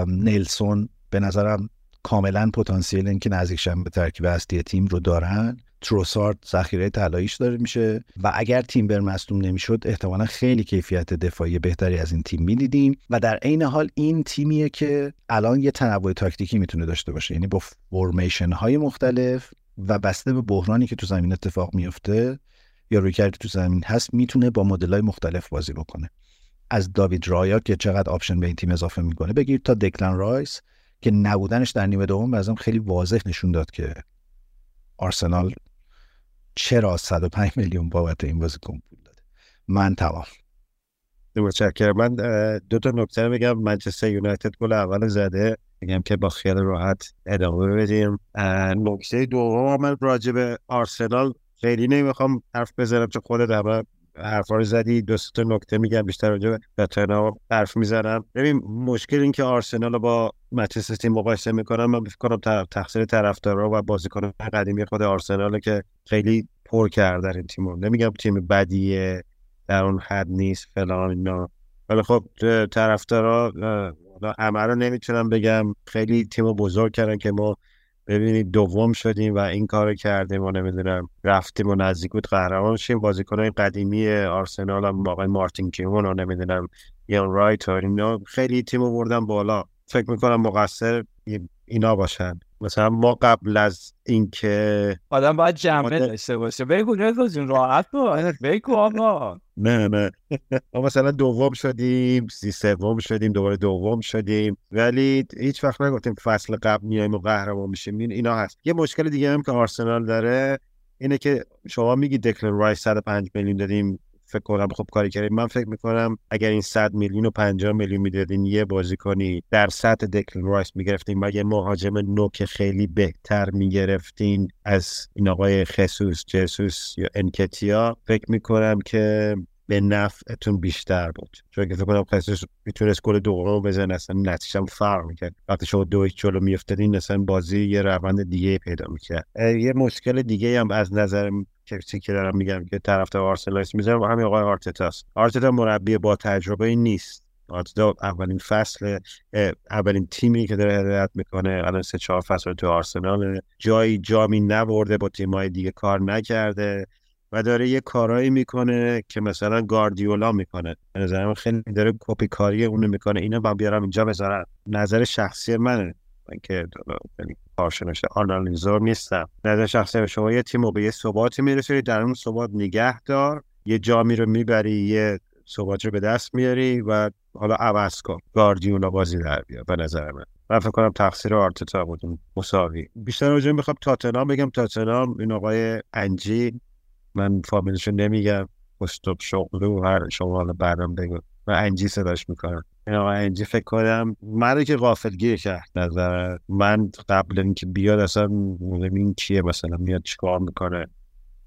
نیلسون به نظرم کاملا پتانسیل اینکه نزدیک شن به ترکیب اصلی تیم رو دارن تروسارد ذخیره طلاییش داره میشه و اگر تیمبر مصدوم نمی‌شد احتمالا خیلی کیفیت دفاعی بهتری از این تیم می‌دیدیم و در عین حال این تیمیه که الان یه تنوع تاکتیکی می‌تونه داشته باشه. یعنی با formation های مختلف و بسته به بحرانی که تو زمین اتفاق میفته یا رویکردی تو زمین هست می‌تونه با مدل های مختلف بازی بکنه. از داوید رایا که چقدر option به این تیم اضافه می‌کنه بگیر تا دکلن رایس. که نبودنش در نیمه دوم بازم خیلی واضح نشون داد که آرسنال چرا 105 میلیون بابت این بازیکن پول داده. من تمام. متشکرم. من دو تا نکته میگم. منچستر یونایتد گل اول زده. میگم که با خیال راحت ادامه بدیم. نکته دوم من راجع به آرسنال خیلی نمی‌خوام حرف بزنم چون خودت همه حرفا رو زدی. دو تا نکته میگم بیشتر راجع به تنها حرف می‌زنم. ببین مشکل این که آرسنال با منچستر تیم مقایسه می‌کنم من فکر کنم تقصیر طرفدارا و بازیکنان قدیمی خود آرسنال که خیلی پر کردن این تیمو. نمیگم تیم بدیه در اون حد نیست فلان اینا. ولی خب طرفدارا همه رو نمی‌تونم بگم. خیلی تیم بزرگ کردن که ما ببینید دوم شدیم و این کار کردیم و نمی‌دونم رفتیم و نزدیک بود قهرمان شیم. بازیکنهای قدیمی آرسنال هم آقای مارتین کیمون و نمی‌دونم یان رایت و اینا خیلی تیم بردن بالا. فکر می‌کنم مقصر اینا باشن. مثلا ما قبل از اینکه آدم باید جمعه داشته باشه. بگو رضا جون راحت باش. بگو آقا. نه نه. ما مثلا دوم شدیم سی سوم شدیم دوباره دوم شدیم. ولی هیچ وقت نگفتیم فصل قبل میایم و قهرمان میشیم. اینا هست. یه مشکل دیگه هم که آرسنال داره اینه که شما میگی دکلن رایس 105 میلیون دادیم. فکر کنم خوب کاری کردیم من فکر می‌کنم اگر این 100 میلیون و 50 میلیون می‌دادین یه بازیکنی در سطح دکلن رایس می‌گرفتین و یه مهاجم نوک خیلی بهتر می‌گرفتین از این آقای خصوص جسوس یا انکتیا فکر می‌کنم که به نفعتون بیشتر بود. چون که فکر کنم خصوص می‌تونست گل دوم بزنه اصلا نتیجه فرق می‌کرد. وقتی شما دو جلو میافتادین اصلا بازی یه روند دیگه پیدا می‌کرد. یه مشکل دیگه هم از نظر کسی که دارم میگم که طرفدار آرسنال می‌ذارم و همین آقای آرتتاست آرتتا مربی با تجربه نیست. آرتتا اولین فصل اولین تیمی که داره هدایت می‌کنه. الان سه چهار فصل تو آرسنال. جایی جامی نبرده با تیمای دیگه کار نکرده و داره یه کارایی می‌کنه که مثلا گاردیولا می‌کنه. به نظرم خیلی داره کپی کاری اونو می‌کنه. اینو من بیارم اینجا بذارم نظر شخصی منه. من که کارشناس آنالیزور نیستم نظر شخصی شما یه تیم رو به یه ثباتی میرسونی در اون ثبات نگه دار یه جامی رو می‌بری یه ثبات رو به دست میاری و حالا عوض کن. گاردیولا بازی در بیا به نظر من. من فکر کنم تقصیر آرتتا بود مساوی. بیشتر راجع می‌خوام تاتنام بگم. تاتنام این آقای انجی من فامیلشو نمیگم. پستوب شغلو هر شما حالا بعدم بگو. و انجی صداش می‌کنم. این آقا انجی فکر کنم من که غافل گیر کرد نظر من قبل اینکه بیاد اصلا این کیه مثلا میاد چیکار می‌کنه.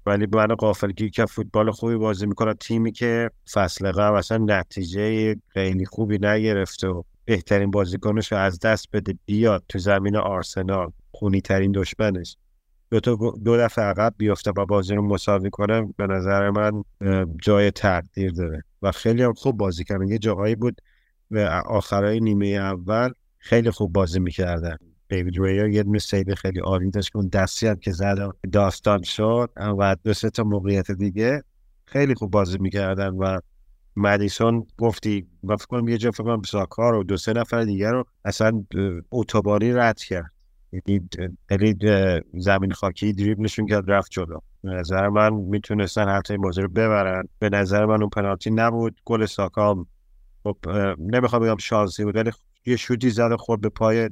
ولی من غافل گیر که فوتبال خوبی بازی می‌کنه. تیمی که فصل قبل اصلا نتیجه خیلی خوبی نگرفته و بهترین بازیکنش رو از دست بده بیاد تو زمین آرسنال. خونی ترین دشمنش. دو, تا دو دفعه عقب بیفته و بازی رو مساوی کنه به نظر من جای تقدیر داره. و خیلی خوب بازی کردن یه جاهایی بود و آخرای نیمه اول خیلی خوب بازی می‌کردن. دیوید ریا یه دونه سیب خیلی عالی داشت که اون دستی هم که زد داستان شد. و دو سه تا موقعیت دیگه خیلی خوب بازی می‌کردن و مدیسون گفتی من فکر کنم یه جا فکر کنم ساکار و دو سه نفر دیگر رو اصلا اتوبانی رد کرد. یعنی زمین خاکی دریبلشون کرد رفت جلو. به نظر من می‌تونستن حتی این بازی رو ببرن. به نظر من اون پنالتی نبود. گل ساکا خب نمی‌خوام بگم شانسی بود ولی یه شوتی زد خورد به پای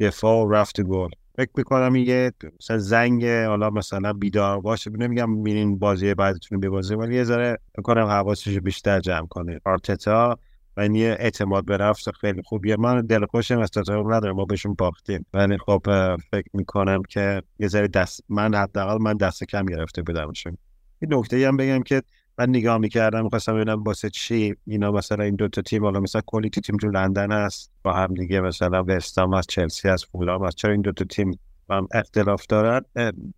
دفاع و رفت گل. فکر می‌کنم یه مثلا زنگ حالا مثلا بیدار باشه نمیگم میرین بازی بعدتون ببازه ولی یه ذره می‌کنم حواسش بیشتر جمع کنه. آرتتا و این یه اعتماد به نفس خیلی خوبیه. من دل خوشم از تاتنهام ندارم ما بهشون باختیم. ولی خب فکر می‌کنم که یه ذره دست من حداقل من دست کم گرفته بودمشون. این نکته هم بگم که من نگاه می‌کردم می‌خواستم ببینم واسه چی اینا مثلا این دوتا تیم حالا مثلا کلی تیم تو لندن هست با هم دیگه مثلا وستام از چلسی از فولام از چرا این دوتا تیم هم اختلاف دارن؟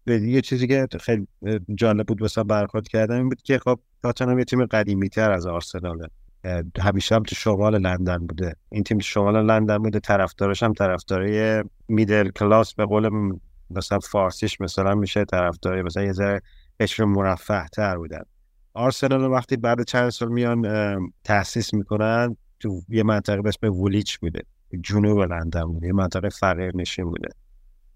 یه چیزی که خیلی جالب بود واسه برخورد کردن این بود که خب تاتنهام یه تیم قدیمی تر از آرسناله همیشه هم تو شمال لندن بوده. این تیم تو شمال لندن بوده طرفدارش هم طرفدارای میدل کلاس به قول مثلا فارسیش مثلا میشه طرفدارای مثلا یه ذره قشر مرفه تر بودن. آرسنال وقتی بعد چند سال میان تاسیس می‌کنن تو یه منطقه به اسم وولیچ بوده جنوب لندن بوده یه منطقه فقیر نشین بوده.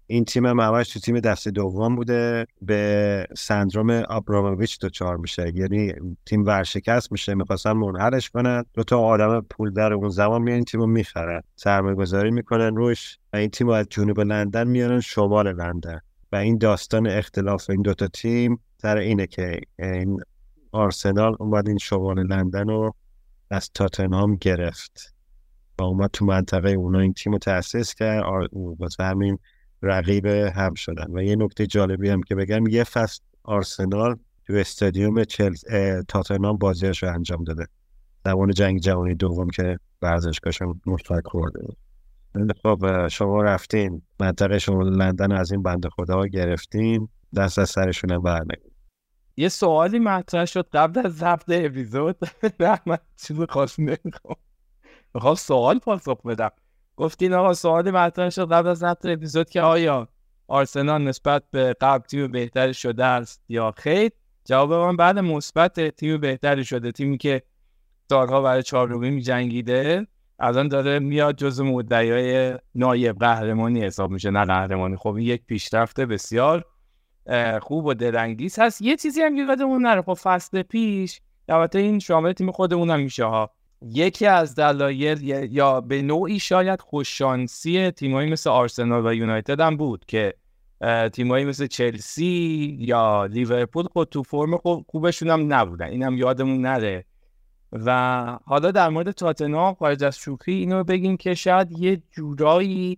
این تیم هم تو تیم دست دوم بوده. به سندروم آبراموویچ دچار میشه. یعنی تیم ورشکست میشه. می‌خواستن منحلش کنن. دو تا آدم پول در اون زمان میان تیم رو می‌خرن. سرمایه گذاری می‌کنن روش و این تیم از جنوب لندن میارن شمال لندن. و این داستان اختلاف این دوتا تیم سر اینه که این آرسنال اومد این شمال لندن رو از تاتنهام گرفت و اومد تو منطقه اونا این تیم رو تأسیس کرد. واسه همین رقیب هم شدن. و یه نکته جالبی هم که بگم یه فصل آرسنال تو استادیوم چل... تاتنهام بازیش رو انجام داده. زمان جنگ جهانی دوم که ورزشگاهشون مشترک خورده. خب شما رفتین. منطقه شما لندن از این بنده خدا گرفتین. دست از سرشون هم یه سوالی مطرح شد قبل از ضبط اپیزود. نه من چیز خاص نمی‌خوام. می‌خوام سوال پاسخ بدم. گفتین آقا سوال مطرح شد قبل از ضبط اپیزود که آیا آرسنال نسبت به قبل تیم بهتری شده است یا خیر؟ جواب من بعد مثبت تیم بهتری شده. تیمی که سالها برای چهارمی می جنگیده الان داره میاد جز مدعیای نایب قهرمانی حساب میشه. نه قهرمانی. خب یک پیشرفته بسیار خوب و دلانگیز هست. یه چیزی هم یادمون نره خب فصل پیش البته این شامل تیم خودمون هم میشه ها. یکی از دلایل یا به نوعی شاید خوششانسی تیمایی مثل آرسنال و یونایتد هم بود که تیمایی مثل چلسی یا لیورپول خود تو فرم خوبشون هم نبودن. اینم یادمون نره. و حالا در مورد تاتنهام خارج از شوخی اینو بگیم که شاید یه جورایی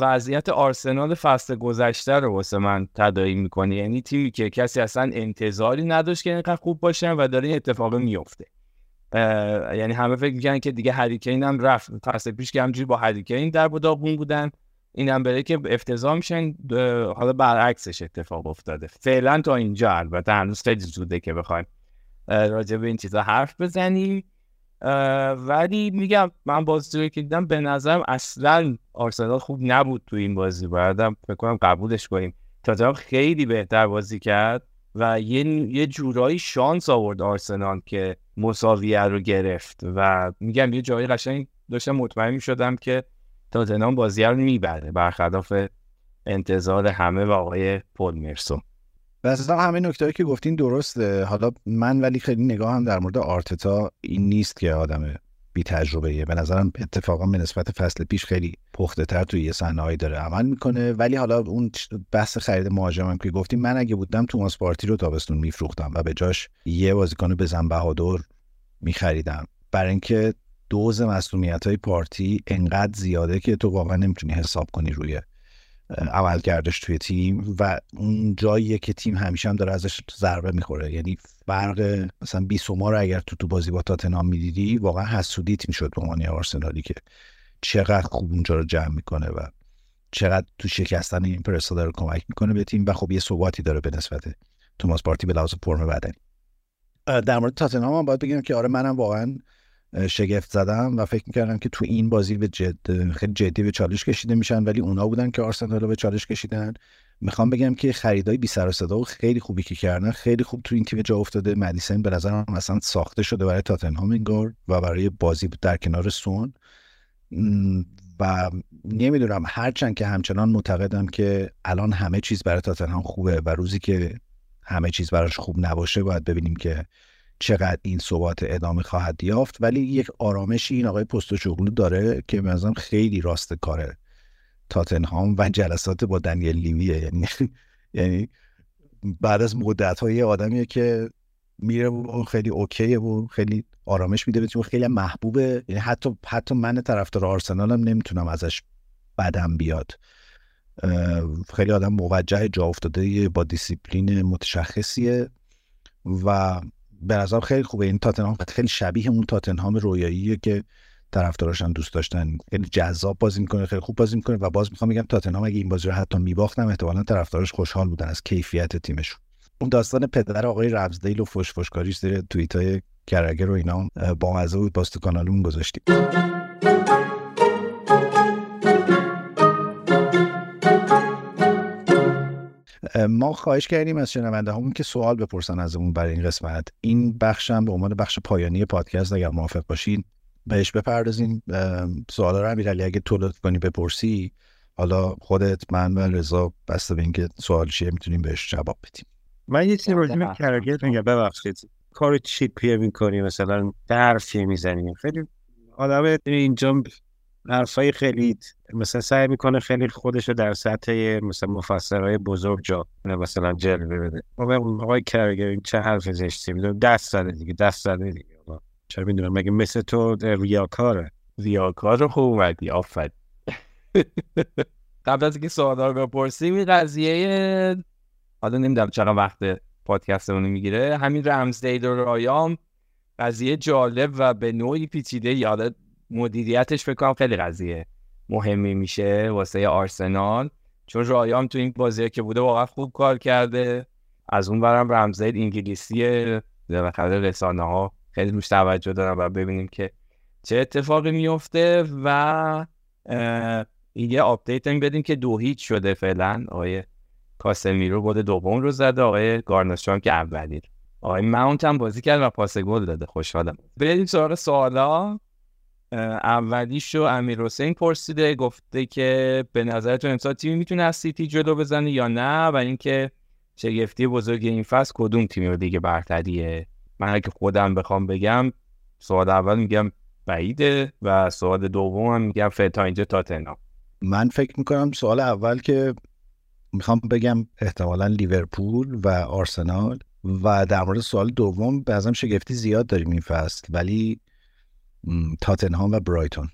وضعیت آرسنال فصل گذشته رو واسه من تدایی می‌کنه. یعنی تیمی که کسی اصلا انتظاری نداشت که اینقدر خوب باشن و داره این اتفاق میفته یعنی همه فکر می‌کنن که دیگه هریکین هم رفت. فصل پیش که همجوری با هریکین در داغون بودن. این هم بره که افتضاح میشن. حالا برعکسش اتفاق افتاده. فعلا تا اینجا البته. هنوز خیلی زوده که بخوایم راجع به این چیزا حرف بزنیم. ولی میگم من بازی که دیدم به نظرم اصلا آرسنال خوب نبود تو این بازی. بایدم فکر کنم قبولش کنیم. تا خیلی بهتر بازی کرد و یه, یه جورایی شانس آورد آرسنال که مساویه رو گرفت و میگم یه جایی قشنگ داشتم مطمئن می‌شدم که تاتنهام بازی رو می‌بره برخلاف انتظار همه و آقای پول مرسون بس همه نکته که گفتین درسته. حالا من ولی خیلی نگاه هم در مورد آرتتا این نیست که آدم بی تجربه به نظرم اتفاقا به نسبت فصل پیش خیلی پخته تر توی یه صحنه داره عمل می‌کنه. ولی حالا اون بحث خرید مهاجم که گفتیم من اگه بودم تو پارتی رو تابستون میفروختم و به جاش یه بازیکن بزن بهادر میخریدم. برای اینکه دوز مسئولیت های پارتی انقدر زیاده که تو واقعا نمی‌تونی حساب کنی روی عمل کردش توی تیم و اون جاییه که تیم همیشه هم داره ازش ضربه می‌خوره. یعنی فرق مثلا بی رو اگر تو تو بازی با تاتنهام می‌دیدی واقعا حسودیت می‌شد به عنوان آرسنالی که چقدر خوب اونجا رو جمع می‌کنه و چقدر تو شکستن این پرسا داره کمک می‌کنه به تیم و خب یه ثباتی داره به نسبت توماس پارتی به لحاظ فرم بدنی. در مورد تاتنهام هم باید بگم که آره منم واقعا شگفت زدم و فکر می‌کردم که تو این بازی به جد خیلی جدی به چالش کشیده میشن ولی اونا بودن که آرسنال رو به چالش کشیدن. می‌خوام بگم که خریدای بی سر و صدا و خیلی خوبی که کردن. خیلی خوب تو این تیم جا افتاده. مدیسن به نظرم مثلا ساخته شده برای تاتنهام انگار و برای بازی در کنار سون. و نمی‌دونم هرچند که همچنان معتقدم که الان همه چیز برای تاتنهام خوبه و روزی که همه چیز براش خوب نباشه باید ببینیم که چقدر این ثبات ادامه خواهد یافت ولی یک آرامشی این آقای پستوچوغلو داره که مثلا خیلی راست کاره تاتنهام و جلسات با دنیل لیویه. یعنی یعنی بعد از مدت های آدمیه که میره و خیلی اوکیه و خیلی آرامش میده به خیلی محبوبه. یعنی حتی حتی من طرفدار آرسنالم نمی‌تونم ازش بدم بیاد. خیلی آدم موجه جا افتاده با دیسیپلین متشخصیه و به نظر خیلی خوبه. این تاتنهام خیلی شبیه اون تاتنهام رویاییه که طرفداراش هم دوست داشتن. خیلی جذاب بازی می‌کنه خیلی خوب بازی می‌کنه و باز می‌خوام بگم تاتنهام اگه این بازی رو حتی میباختم احتمالا طرفداراش خوشحال بودن از کیفیت تیمشون. اون داستان پدر آقای ربزدیل و فش فشکاریش زیر توییت های کرگر و اینا با مزه بود باز تو کانالمون گذاشتیم. ما خواهش کردیم از شنونده همون که سوال بپرسن ازمون برای این قسمت. این بخشم به عنوان بخش پایانی پادکست اگر موافق باشین بهش بپردازیم سوالا رو امیرعلی اگه تو کنی بپرسی حالا خودت من و رضا بسته به اینکه سوال چیه می‌تونیم بهش جواب بدیم. من یه چیزی راجع به کرگت میگم. ببخشید. کار چیپ پیه می‌کنی مثلا درفی می‌زنی. خیلی آدم اینجا حرفای خیلی مثلا سعی می‌کنه خیلی خودش رو در سطح مثلا مفسرهای بزرگ جا مثلا جلوه بده. آقای کرگر چه حرف زشتی می‌دونم دست زده دیگه دست زده دیگه. چرا می‌دونم؟ مگه مثل تو ریاکاره؟ ریاکار خوب اومدی آفد قبل از اینکه سوالا رو بپرسیم قضیه حالا نمی‌دونم چرا وقت پادکستمون می‌گیره همین رمزدیل و رایام قضیه جالب و به نوعی پیچیده یاد مدیریتش فکر کنم خیلی قضیه مهمی میشه واسه آرسنال. چون رایام تو این بازی که بوده واقعا خوب کار کرده. از اون برم رمزید انگلیسی بالاخره رسانه ها خیلی روش توجه دارم و ببینیم که چه اتفاقی میفته و یه update هم بدیم که دو هیچ شده فعلا. آقای کاسمیرو گل دوم رو زده آقای گارناشو که اولی آقای ماونت هم بازی کرد و پاس گل داده. خوشحالم. بریم سراغ سوالا. اولیشو امیر حسین پرسیده گفته که به نظرتون امسال تیمی می‌تونه از سیتی جلو بزنه یا نه؟ و اینکه شگفتی بزرگ این فصل کدوم تیم لیگ برتریه؟ من اگه خودم بخوام بگم سوال اول میگم بعیده و سوال دوم هم میگم تا اینجا تاتنهام. من فکر می‌کنم سوال اول که می‌خوام بگم احتمالا لیورپول و آرسنال و در مورد سوال دوم به شگفتی زیاد داریم این فصل ولی تاتنهام و برایتون.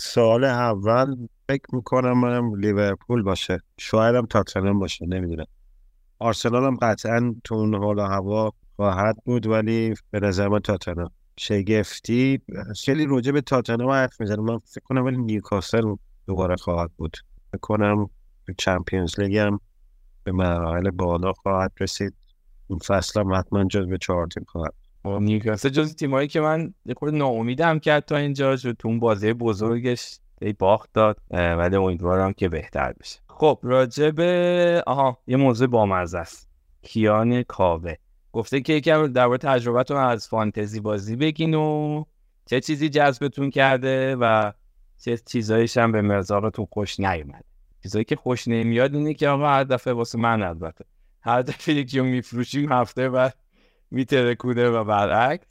سوال اول فکر می‌کنم منم لیورپول باشه. شاید هم تاتنهام باشه نمی‌دونم. آرسنال هم قطعا تو اون حال هوا خواهد بود ولی به نظر من تاتنهام شگفتی. خیلی روجه به تاتنهام حرف می‌زنم. من فکر کنم ولی نیوکاسل دوباره خواهد بود. فکر کنم چمپیونز لیگ هم به مراحل بالا خواهد رسید. این فصل هم حتما جز به چهار تیم خواهد نیوکاسل جز تیمایی که من یه خورده ناامیدم کرد تا اینجا شد تو اون بازی بزرگش ای باخت داد ولی امیدوارم که بهتر بشه. خب راجع به آها یه موضوع بامزه است. کیان کاوه. گفته که یکم درباره تجربتون از فانتزی بازی بگین و چه چیزی جذبتون کرده و چه چیزایش هم به مرزارتون خوش نیومد چیزایی که خوش نمیاد اینه که آقا هر دفعه واسه من البته. هر دفعه یکی رو میفروشیم هفته بعد میترکونه و برعکس.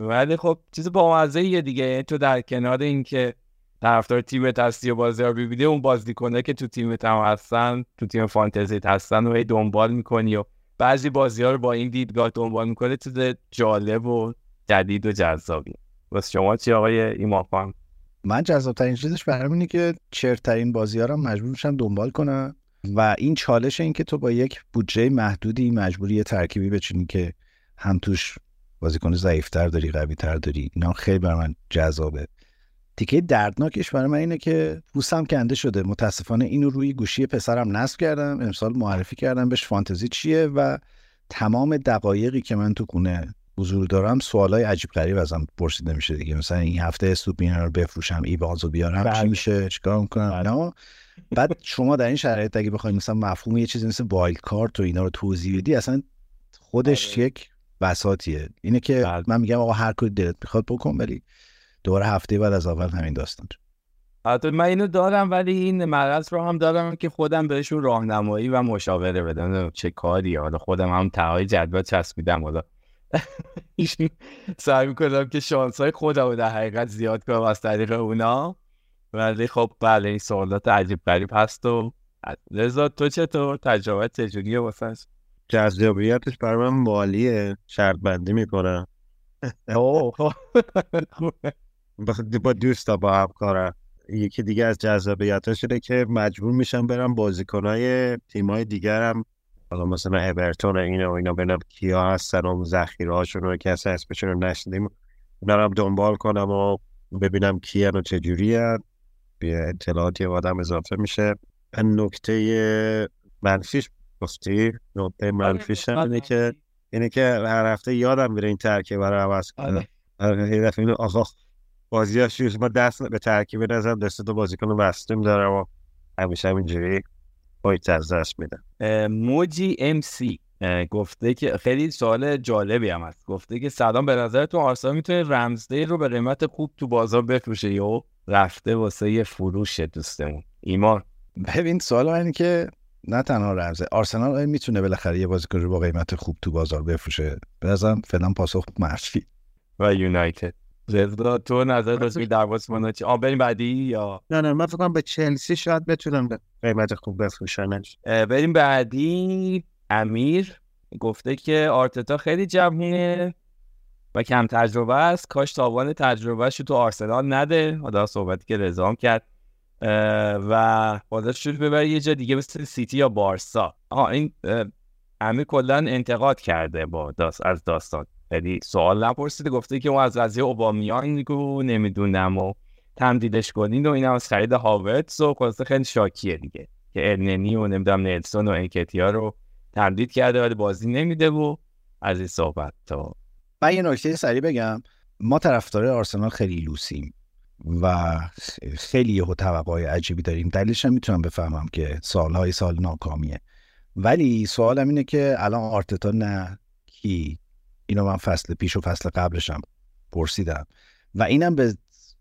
ولی خب چیز با یه دیگه تو در کنار اینکه طرفدار تیمت هستی و بازی رو ببینی اون بازیکنه که تو تیمت هم هستن تو تیم فانتزیت هستن و دنبال می‌کنی و بعضی بازی ها رو با این دیدگاه دنبال می‌کنه. چیز جالب و جدید و جذابی واسه شما چی آقای ایمان من جذابترین چیزش برام اینه که چرترین بازی ها رو مجبور میشم دنبال کنم. و این چالش این که تو با یک بودجه محدودی مجبوری یه ترکیبی بچینی که هم توش بازیکن ضعیفتر داری قوی تر داری. اینا خیلی بر من جذابه. تیکه دردناکش برای من اینه که پوستم کنده شده. متاسفانه اینو روی گوشی پسرم نصب کردم. امسال معرفی کردم بهش فانتزی چیه و تمام دقایقی که من تو خونه حضور دارم سوالای عجیب غریب ازم پرسیده میشه دیگه. مثلا این هفته استوپینان رو بفروشم ایوانزو بیارم چی بله. میشه چیکار می‌کنم؟ بله. نه. بعد شما در این شرایط اگه بخواید مثلا مفهوم یه چیزی مثل wild card و اینا رو توضیح بدی اصلا خودش بله. یک بساطیه اینه که من میگم آقا هر کاری دلت می‌خواد بکن ولی دوباره هفته بعد از اول همین داستان البته من اینو دارم ولی این مرض رو هم دارم که خودم بهشون راهنمایی و مشاوره بدم. چه کاری؟ حالا خودم هم ته‌های جدول چسبیدم حالا سعی می‌کنم که شانس های خودم رو در حقیقت زیاد کنم از طریق اونا. ولی خب بله این سوالات عجیب غریب هست و رضا تو چطور؟ تجربه چجوریه واسه جذابیتش برای من مالیه. شرط بندی می‌کنم. با دوستا با همکارم یکی دیگه از جذابیتاش اینه که مجبور میشم برم بازیکنهای تیمای دیگرم. حالا مثلا اورتون اینا و اینا ببینم کیا هستن و ذخیره هاشون رو کسی اسمشون رو نشنیدیم. اونا رو دنبال کنم و ببینم کیان و چجوری به اطلاعاتی آدم اضافه میشه. نکته منفیش گفتی؟ نکته منفیش اینه که اینه که هر هفته یادم میره این ترکیب رو عوض کنم. اینو آقا بازی ها ما دست به ترکیب نزن دست دو بازیکن بستیم دارم و همیشه همینجوری باید از دست میدم موجی ام سی گفته که خیلی سوال جالبی هم هست. گفته که سلام به نظر تو آرسنال می‌تونه رمزدی رو به قیمت خوب تو بازار بفروشه یا رفته واسه یه فروش دوستمون؟ ایمان. ببین سوال اینه که نه تنها رمزه. آرسنال می‌تونه بالاخره یه بازیکن رو با قیمت خوب تو بازار بفروشه. به نظرم فعلا پاسخ منفی و یونایتد. رضا تو نظر راجع در بازیکن چی؟ آ بریم بعدی یا؟ نه نه من فکر کنم به چلسی شاید بتونم به قیمت خوب بفروشنش بریم بعدی. امیر گفته که آرتتا خیلی جوونه و کم تجربه است. کاش تاوان تجربهش تو آرسنال نده. حالا صحبتی که رضا کرد. و باید شروع ببره یه جا دیگه مثل سیتی یا بارسا. آها این امیر کلا انتقاد کرده با داست از داستان. یعنی سوال نپرسیده گفته که ما از قضیه اوبامیان رو نمی‌دونم و تمدیدش کنین و این هم از خرید هاورتس و خلاصه خیلی شاکیه دیگه. که ارننی و نمی‌دونم نلسون و انکتیا رو تمدید کرده ولی بازی نمیده و از این صحبت تا. من یه نکته سریع بگم. ما طرفدار آرسنال خیلی لوسیم. و خیلی یهو توقعای عجیبی داریم. دلیلش هم می‌تونم بفهمم که سالهای سال ناکامیه. ولی سوالم اینه که الان آرتتا نه کی؟ اینو من فصل پیش و فصل قبلشم پرسیدم. و اینم به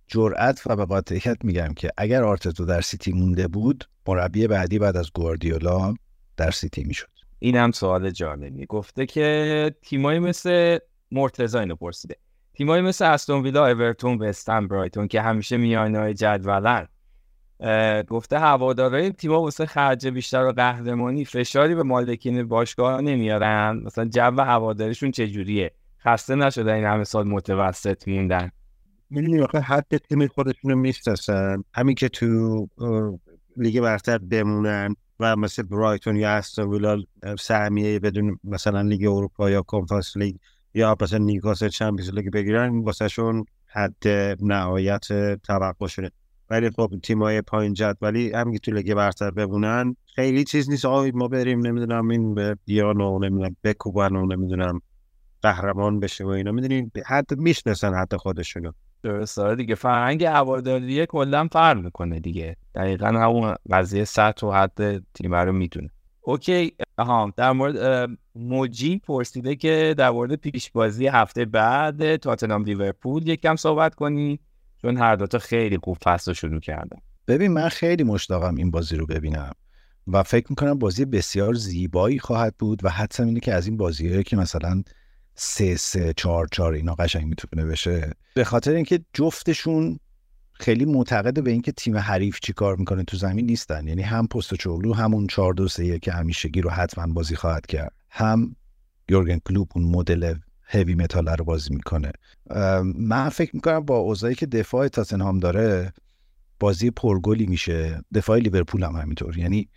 جرأت و به قاطعیت میگم که اگر آرتتا در سیتی مونده بود مربی بعدی بعد از گواردیولا در سیتی می‌شد. اینم سوال جالبی گفته که تیمایی مثل مرتضی اینو پرسیده. تیمایی مثل استون ویلا اورتون وستهم برایتون که همیشه میانه‌های جدولن. گفته هوادارای تیما واسه خرج بیشتر و قهرمانی فشاری به مالکین باشگاه نمیارن؟ مثلا جو هواداریشون چجوریه؟ خسته نشده این همه سال متوسط موندن می‌دونی آخه حد تیم خودشونو می‌شناسن. همین که تو لیگ برتر بمونن و مثل برایتون یا استون ویلا سهمیه بدون مثلا لیگ اروپا یا کنفرانس لیگ یا مثلا نیوکاسل چمپیونز لیگ بگیرن واسهشون حد نهایت توقعشونه. ولی خب تیمای پایین ولی هم که تو لیگ برتر بمونن خیلی چیز نیست. آقای ما بریم نمی‌دونم این به بیانو نمی‌دونم بکوبن و نمی‌دونم قهرمان بشه و اینا. می‌دونین حد می‌شناسن حتی خودشونو. درست. آره دیگه فرهنگ هواداریه کلا فرق می‌کنه دیگه. دقیقا همون قضیه سطح و حد تیم رو می‌دونه. اوکی ها در مورد موجی پرسیده که در مورد پیش بازی هفته بعد تاتنام لیورپول یکم صحبت کنی چون هر دوتا خیلی خوب فصل شروع کردن. ببین من خیلی مشتاقم این بازی رو ببینم و فکر می‌کنم بازی بسیار زیبایی خواهد بود و حدسم اینه که از این بازی که مثلا سه سه چهار چهار اینا قشنگ می‌تونه بشه به خاطر اینکه جفتشون خیلی معتقد به اینکه تیم حریف چی کار می‌کنه تو زمین نیستن. یعنی هم پست چولو همون 4 2 3 که همیشگی رو حتما بازی خواهد کرد. هم یورگن کلوپ اون مدل هوی متال رو بازی می‌کنه. من فکر می‌کنم با اوضاعی که دفاع تاتنهام داره بازی پرگلی میشه. دفاع لیورپول هم همینطور. یعنی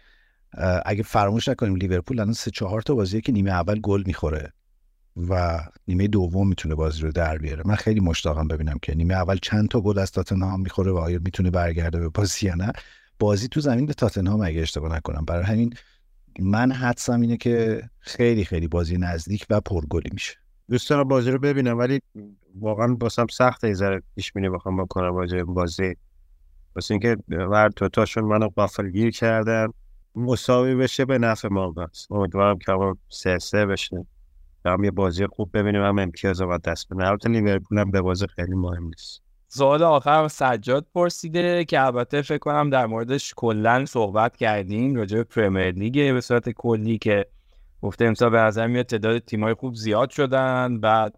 اگه فراموش نکنیم لیورپول الان سه چهار تا بازیه که نیمه اول گل می‌خوره. و نیمه دوم می‌تونه بازی رو در بیاره. من خیلی مشتاقم ببینم که نیمه اول چند تا گل از تاتنهام می‌خوره و آیا می‌تونه برگرده به بازی یا نه. بازی تو زمین به تاتنهام اگه اشتباه نکنم. برای همین من حدسم اینه که خیلی خیلی بازی نزدیک و پرگلی میشه. دوست دارم بازی رو ببینم ولی واقعا باسم سخت یه ذره پیش بینی بخوام بکنم بازی بازی. واسه اینکه تو تاشون منو قافل گیر کردن. مساوی بشه به نفع ما بس. امیدوارم که سه سه بشه. هم یه بازی خوب ببینیم هم امتیاز رو دست بدن البته لیورپول هم به بازی خیلی مهم نیست. سوال آخر سجاد پرسیده که البته فکر کنم در موردش کلا صحبت کردیم راجع به پرمیر لیگ به صورت کلی که گفته امسال به نظر میاد تعداد تیمای خوب زیاد شدن. بعد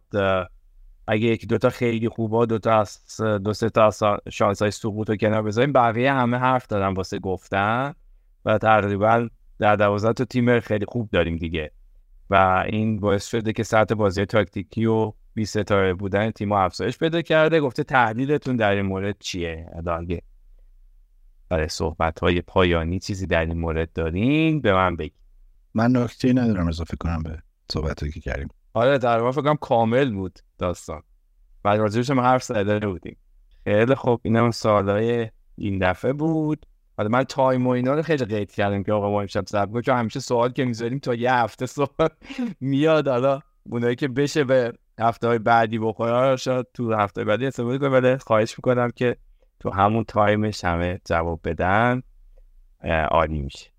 اگه یکی دوتا خیلی خوبا دوتا از دو سه تا شانس های سقوط رو کنار بذاریم بقیه همه حرف دادن واسه گفتن. و تقریبا در دوازده تا تیم خیلی خوب داریم دیگه. و این باعث شده که سطح بازی تاکتیکی و بی ستاره بودن تیم افزایش پیدا کرده. گفته تحلیلتون در این مورد چیه؟ اداگه برای صحبت های پایانی چیزی در این مورد دارین؟ به من بگی من نکته ندارم اضافه کنم به صحبت که کردیم. آره در واقع فکر کنم کامل بود داستان. بعد راجبش هم حرف زده بودیم. خیلی خوب. این هم سوالهای این دفعه بود. حالا من time و اینا رو خیلی قید کردم که آقا ما امشب ضبط چون همیشه سوال که می‌ذاریم تا یه هفته سوال میاد. حالا اونایی که بشه به هفته های بعدی بخوره شاید تو هفته بعدی استفاده کنم ولی خواهش می‌کنم که تو همون time ش همه جواب بدن. عالی میشه.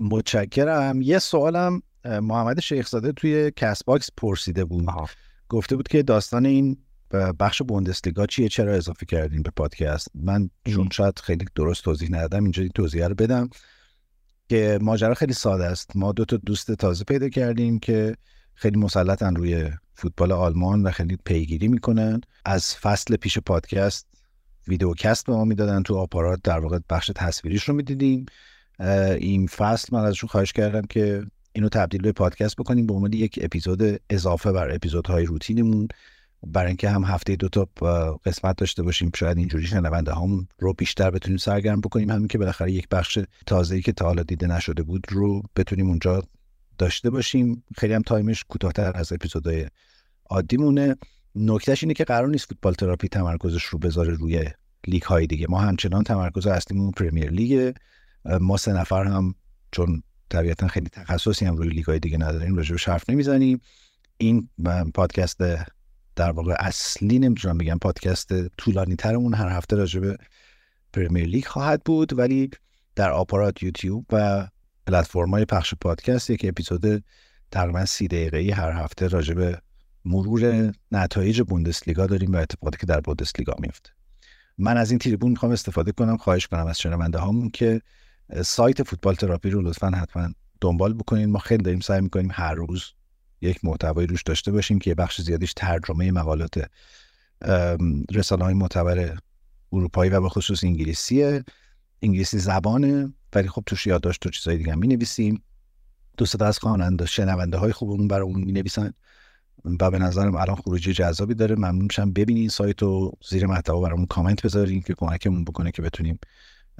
متشکرم. یه سوالم محمد شیخزاده توی Castbox پرسیده بود. گفته بود که داستان این بخش بوندسلیگا چیه؟ چرا اضافه کردین به پادکست؟ من چون شاید خیلی درست توضیح ندادم اینجا توضیح رو بدم که ماجرا خیلی ساده است. ما دو تا دوست تازه پیدا کردیم که خیلی مسلطن روی فوتبال آلمان و خیلی پیگیری می‌کنن. از فصل پیش پادکست videocast به ما می‌دادن تو آپارات در واقع بخش تصویریش رو می‌دیدیم. این فصل من ازشون خواهش کردم که اینو تبدیل به پادکست بکنیم به عنوان یک اپیزود اضافه بر اپیزودهای روتینمون. برای اینکه هم هفته دو تا قسمت داشته باشیم شاید اینجوری شنونده هامون رو بیشتر بتونیم سرگرم بکنیم. همین که بالاخره یک بخش تازه‌ای که تا حالا دیده نشده بود رو بتونیم اونجا داشته باشیم. خیلی هم time ش کوتاهتر از اپیزودهای عادیمونه. نکتهش اینه که قرار نیست فوتبال تراپی تمرکزش رو بذاره روی لیگ های دیگه. ما همچنان تمرکز اصلیمون پرمیر لیگ ما سه نفر هم چون طبیعتا خیلی تخصصی هم روی لیگ های دیگه نداریم راجع حرف نمی‌زنیم. این پادکست در واقع اصلی نمی‌تونم بگم پادکست طولانی ترمون هر هفته راجع به پرمیر لیگ خواهد بود ولی در آپارات یوتیوب و پلتفرم های پخش پادکست یک اپیزود تقریبا سی دقیقه هر هفته راجع به مرور نتایج بوندسلیگا داریم و اتفاقاتی که در بوندسلیگا میفته من از این تریبون می‌خوام استفاده کنم خواهش کنم از شنونده هامون که سایت فوتبال تراپی رو لطفا حتما دنبال بکنید ما خیلی داریم سعی می‌کنیم هر روز یک محتوایی روش داشته باشیم که بخش زیادیش ترجمه مقالات رسانه های معتبر اروپایی و به خصوص انگلیسیه. انگلیسی زبانه ولی خب توش یادداشت و چیزای دیگه می نویسیم دوست از خواننده شنونده های خوبمون برای اون می نویسن و به نظرم الان خروجی جذابی داره. ممنون میشم. ببینین سایت و زیر محتوا برامون کامنت بذارین که کمکمون بکنه که بتونیم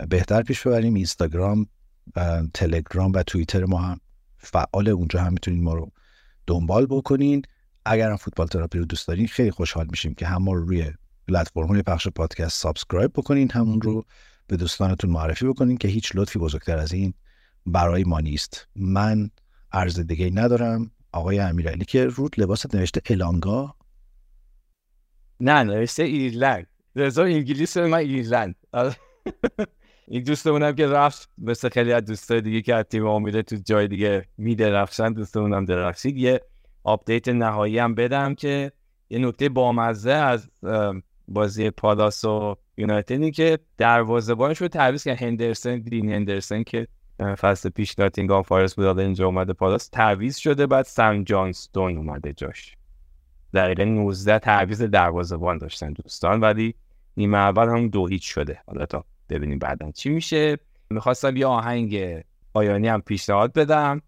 بهتر پیش ببریم. اینستاگرام تلگرام و توییتر ما هم فعال. اونجا هم می‌تونین ما رو دنبال بکنین. اگر هم فوتبال تراپی رو دوست دارین خیلی خوشحال میشیم که هم رو روی پلتفرم پخش پادکست subscribe بکنین همون رو به دوستانتون معرفی بکنین که هیچ لطفی بزرگتر از این برای ما نیست. من عرض دیگه ندارم. آقای امیرعلی که رو لباست نوشته الانگا. نه نوشته ایرلند. رضا انگلیس من ایرلند. این دوستمونم که رفت مثل خیلی از دوستای دیگه که از تیم امیده تو جای دیگه میدرخشن دوستمونم درخشید. یه update نهایی هم بدم که یه نکته بامزه از بازی پالاس و یونایتدی که دروازه‌بانش رو تعویض کرد. هندرسن دین هندرسن که فصل پیش ناتینگهام فارست بود اینجا اومده پالاس تعویض شده بعد سم جانستون اومده جاش. دقیقه 19 تعویض دروازه‌بان داشتن دوستان ولی نیمه اول هم دو هیچ شده. حالا تا ببینیم بعدا چی میشه. می‌خواستم یه آهنگ پایانی هم پیشنهاد بدم.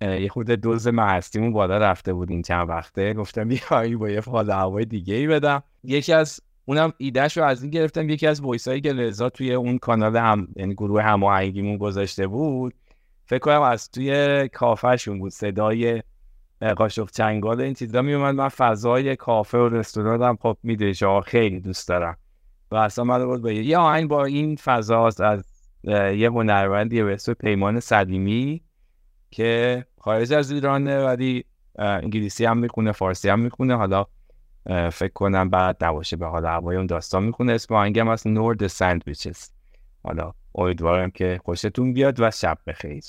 یه خود دوز مهستیمون بالا رفته بود این چند وقته. گفتم یه با یه حال هوای دیگه ای بدم. یکی از اونم ایدهش رو از این گرفتم. یکی از voice که رضا توی اون کانال هم یعنی گروه هماهنگیمون گذاشته بود فکر کنم از توی کافهشون بود. صدای قاشق چنگال این چیزا میومد من فضای کافه و رستوران هم خب می‌دونی خیلی دوست دارم. و اصلا من بود به یه آهنگ با این فضاست از یه هنرمندی به اسم پیمان صدیمی که خارج از ایرانه ولی انگلیسی هم می‌خونه فارسی هم می‌خونه. حالا فکر کنم بعد نباشه به حال هوای اون داستان می‌خونه. اسم آهنگم از نورد سندویچز حالا امیدوارم که خوشتون بیاد و شب بخیر.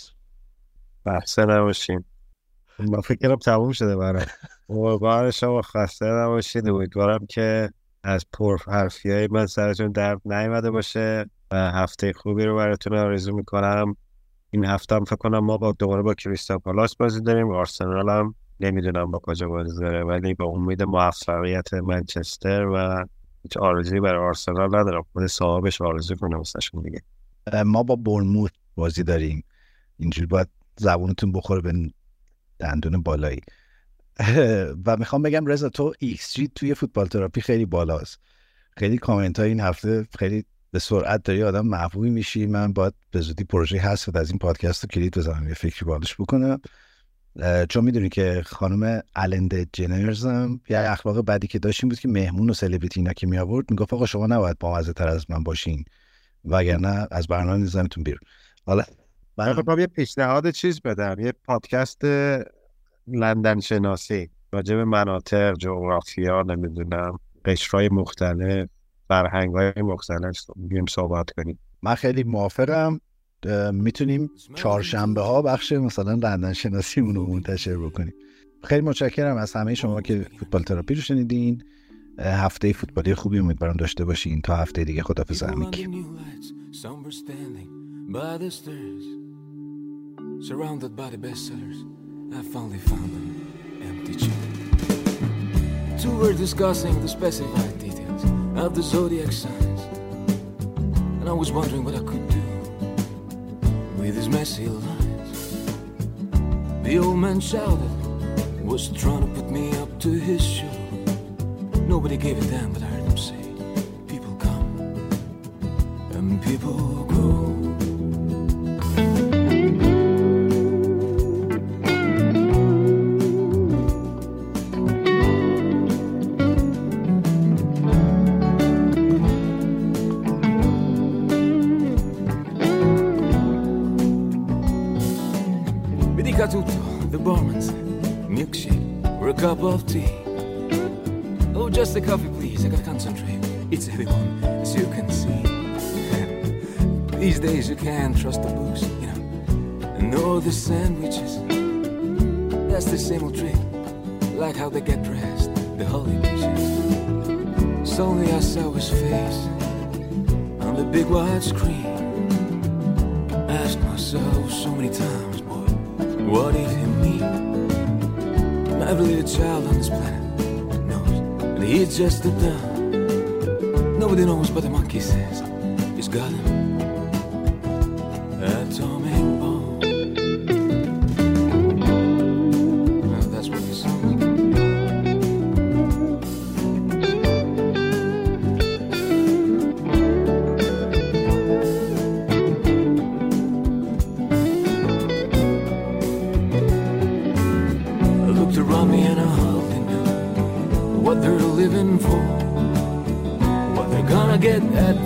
بحثه نباشیم ما فکرم تموم شده برای امیدوارم شما خسته نباشید امیدوارم که از پرحرفی های من سرتون درد نیامده باشه و هفته خوبی رو براتون آرزو می‌کنم. این هفته هم فکر کنم ما با دوباره با کریستال پالاس بازی داریم. آرسنال هم نمی‌دونم با کجا بازی داره ولی با امید موفقیت منچستر و هیچ آرزوی برای آرسنال ندارم. خود صاحبش آرزو کنه واسهشون دیگه. ما با بورنموث بازی داریم. اینجوری باید زبونتون بخوره به دندون بالایی. و می‌خوام بگم رضا تو ایکس جی توی فوتبال تراپی خیلی بالاست. خیلی کامنت های این هفته خیلی به سرعت داری آدم محبوبی میشی. من باید به زودی پروژه هست از این پادکست رو کلید بزنم یه فکری بالش بکنم. چون می‌دونی که خانم Ellen DeGeneres هم یه اخلاق بدی که داشتیم بود که مهمون و سلبریتی اینا که می آورد می‌گفت آقا شما نباید با تر از من باشین وگرنه از برنامه میزنتون بیرون. حالا من یه پیشنهاد چیز بدم. یه پادکست لندن شناسی راجع به مناطق جغرافیا نمی‌دونم قشرهای مختلف فرهنگ های مختلف بیم صحبت کنیم. من خیلی موافقم. می‌تونیم چهارشنبه ها بخش مثلا لندن شناسی رو منتشر بکنیم. خیلی متشکرم از همه شما که فوتبال تراپی رو شنیدین. هفته فوتبالی خوبی امیدوارم داشته باشین تا هفته دیگه. خدافظ همیکی Surrounded by the bestsellers, I finally found an empty chair. Two were discussing the specified details of the zodiac signs, and I was wondering what I could do with his messy lines. The old man shouted, was trying to put me up to his show. Nobody gave a damn, but I heard him say, People come and people go. Cup of tea. Oh, just a coffee, please. I gotta concentrate. It's a heavy one, as you can see. These days you can't trust the books, you know. Nor the sandwiches. That's the same old trick. Like how they get dressed, the holy bitches. Suddenly I saw his face on the big wide screen. Asked myself so many times boy, what he? Every little child on this planet knows that he's just a dumb. Nobody knows, but the monkey says he's got him.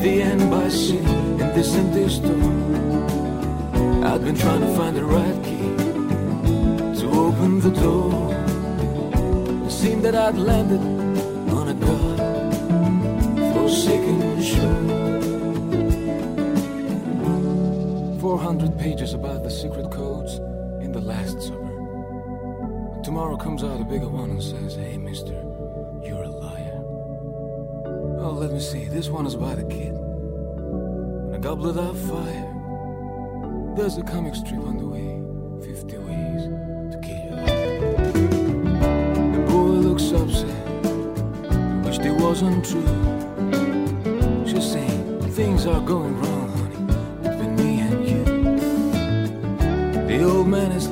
The sitting in this empty store. I'd been trying to find the right key to open the door. It seemed that I'd landed on a god forsaken shore. 400 pages about the secret codes in the last summer. Tomorrow comes out a bigger one and says, Hey, mister, let me see. This one is by the kid. And a goblet of fire. There's a comic strip on the way. 50 ways to kill you. The boy looks upset. Wished it wasn't true. She's saying things are going wrong, honey, between me and you. The old man is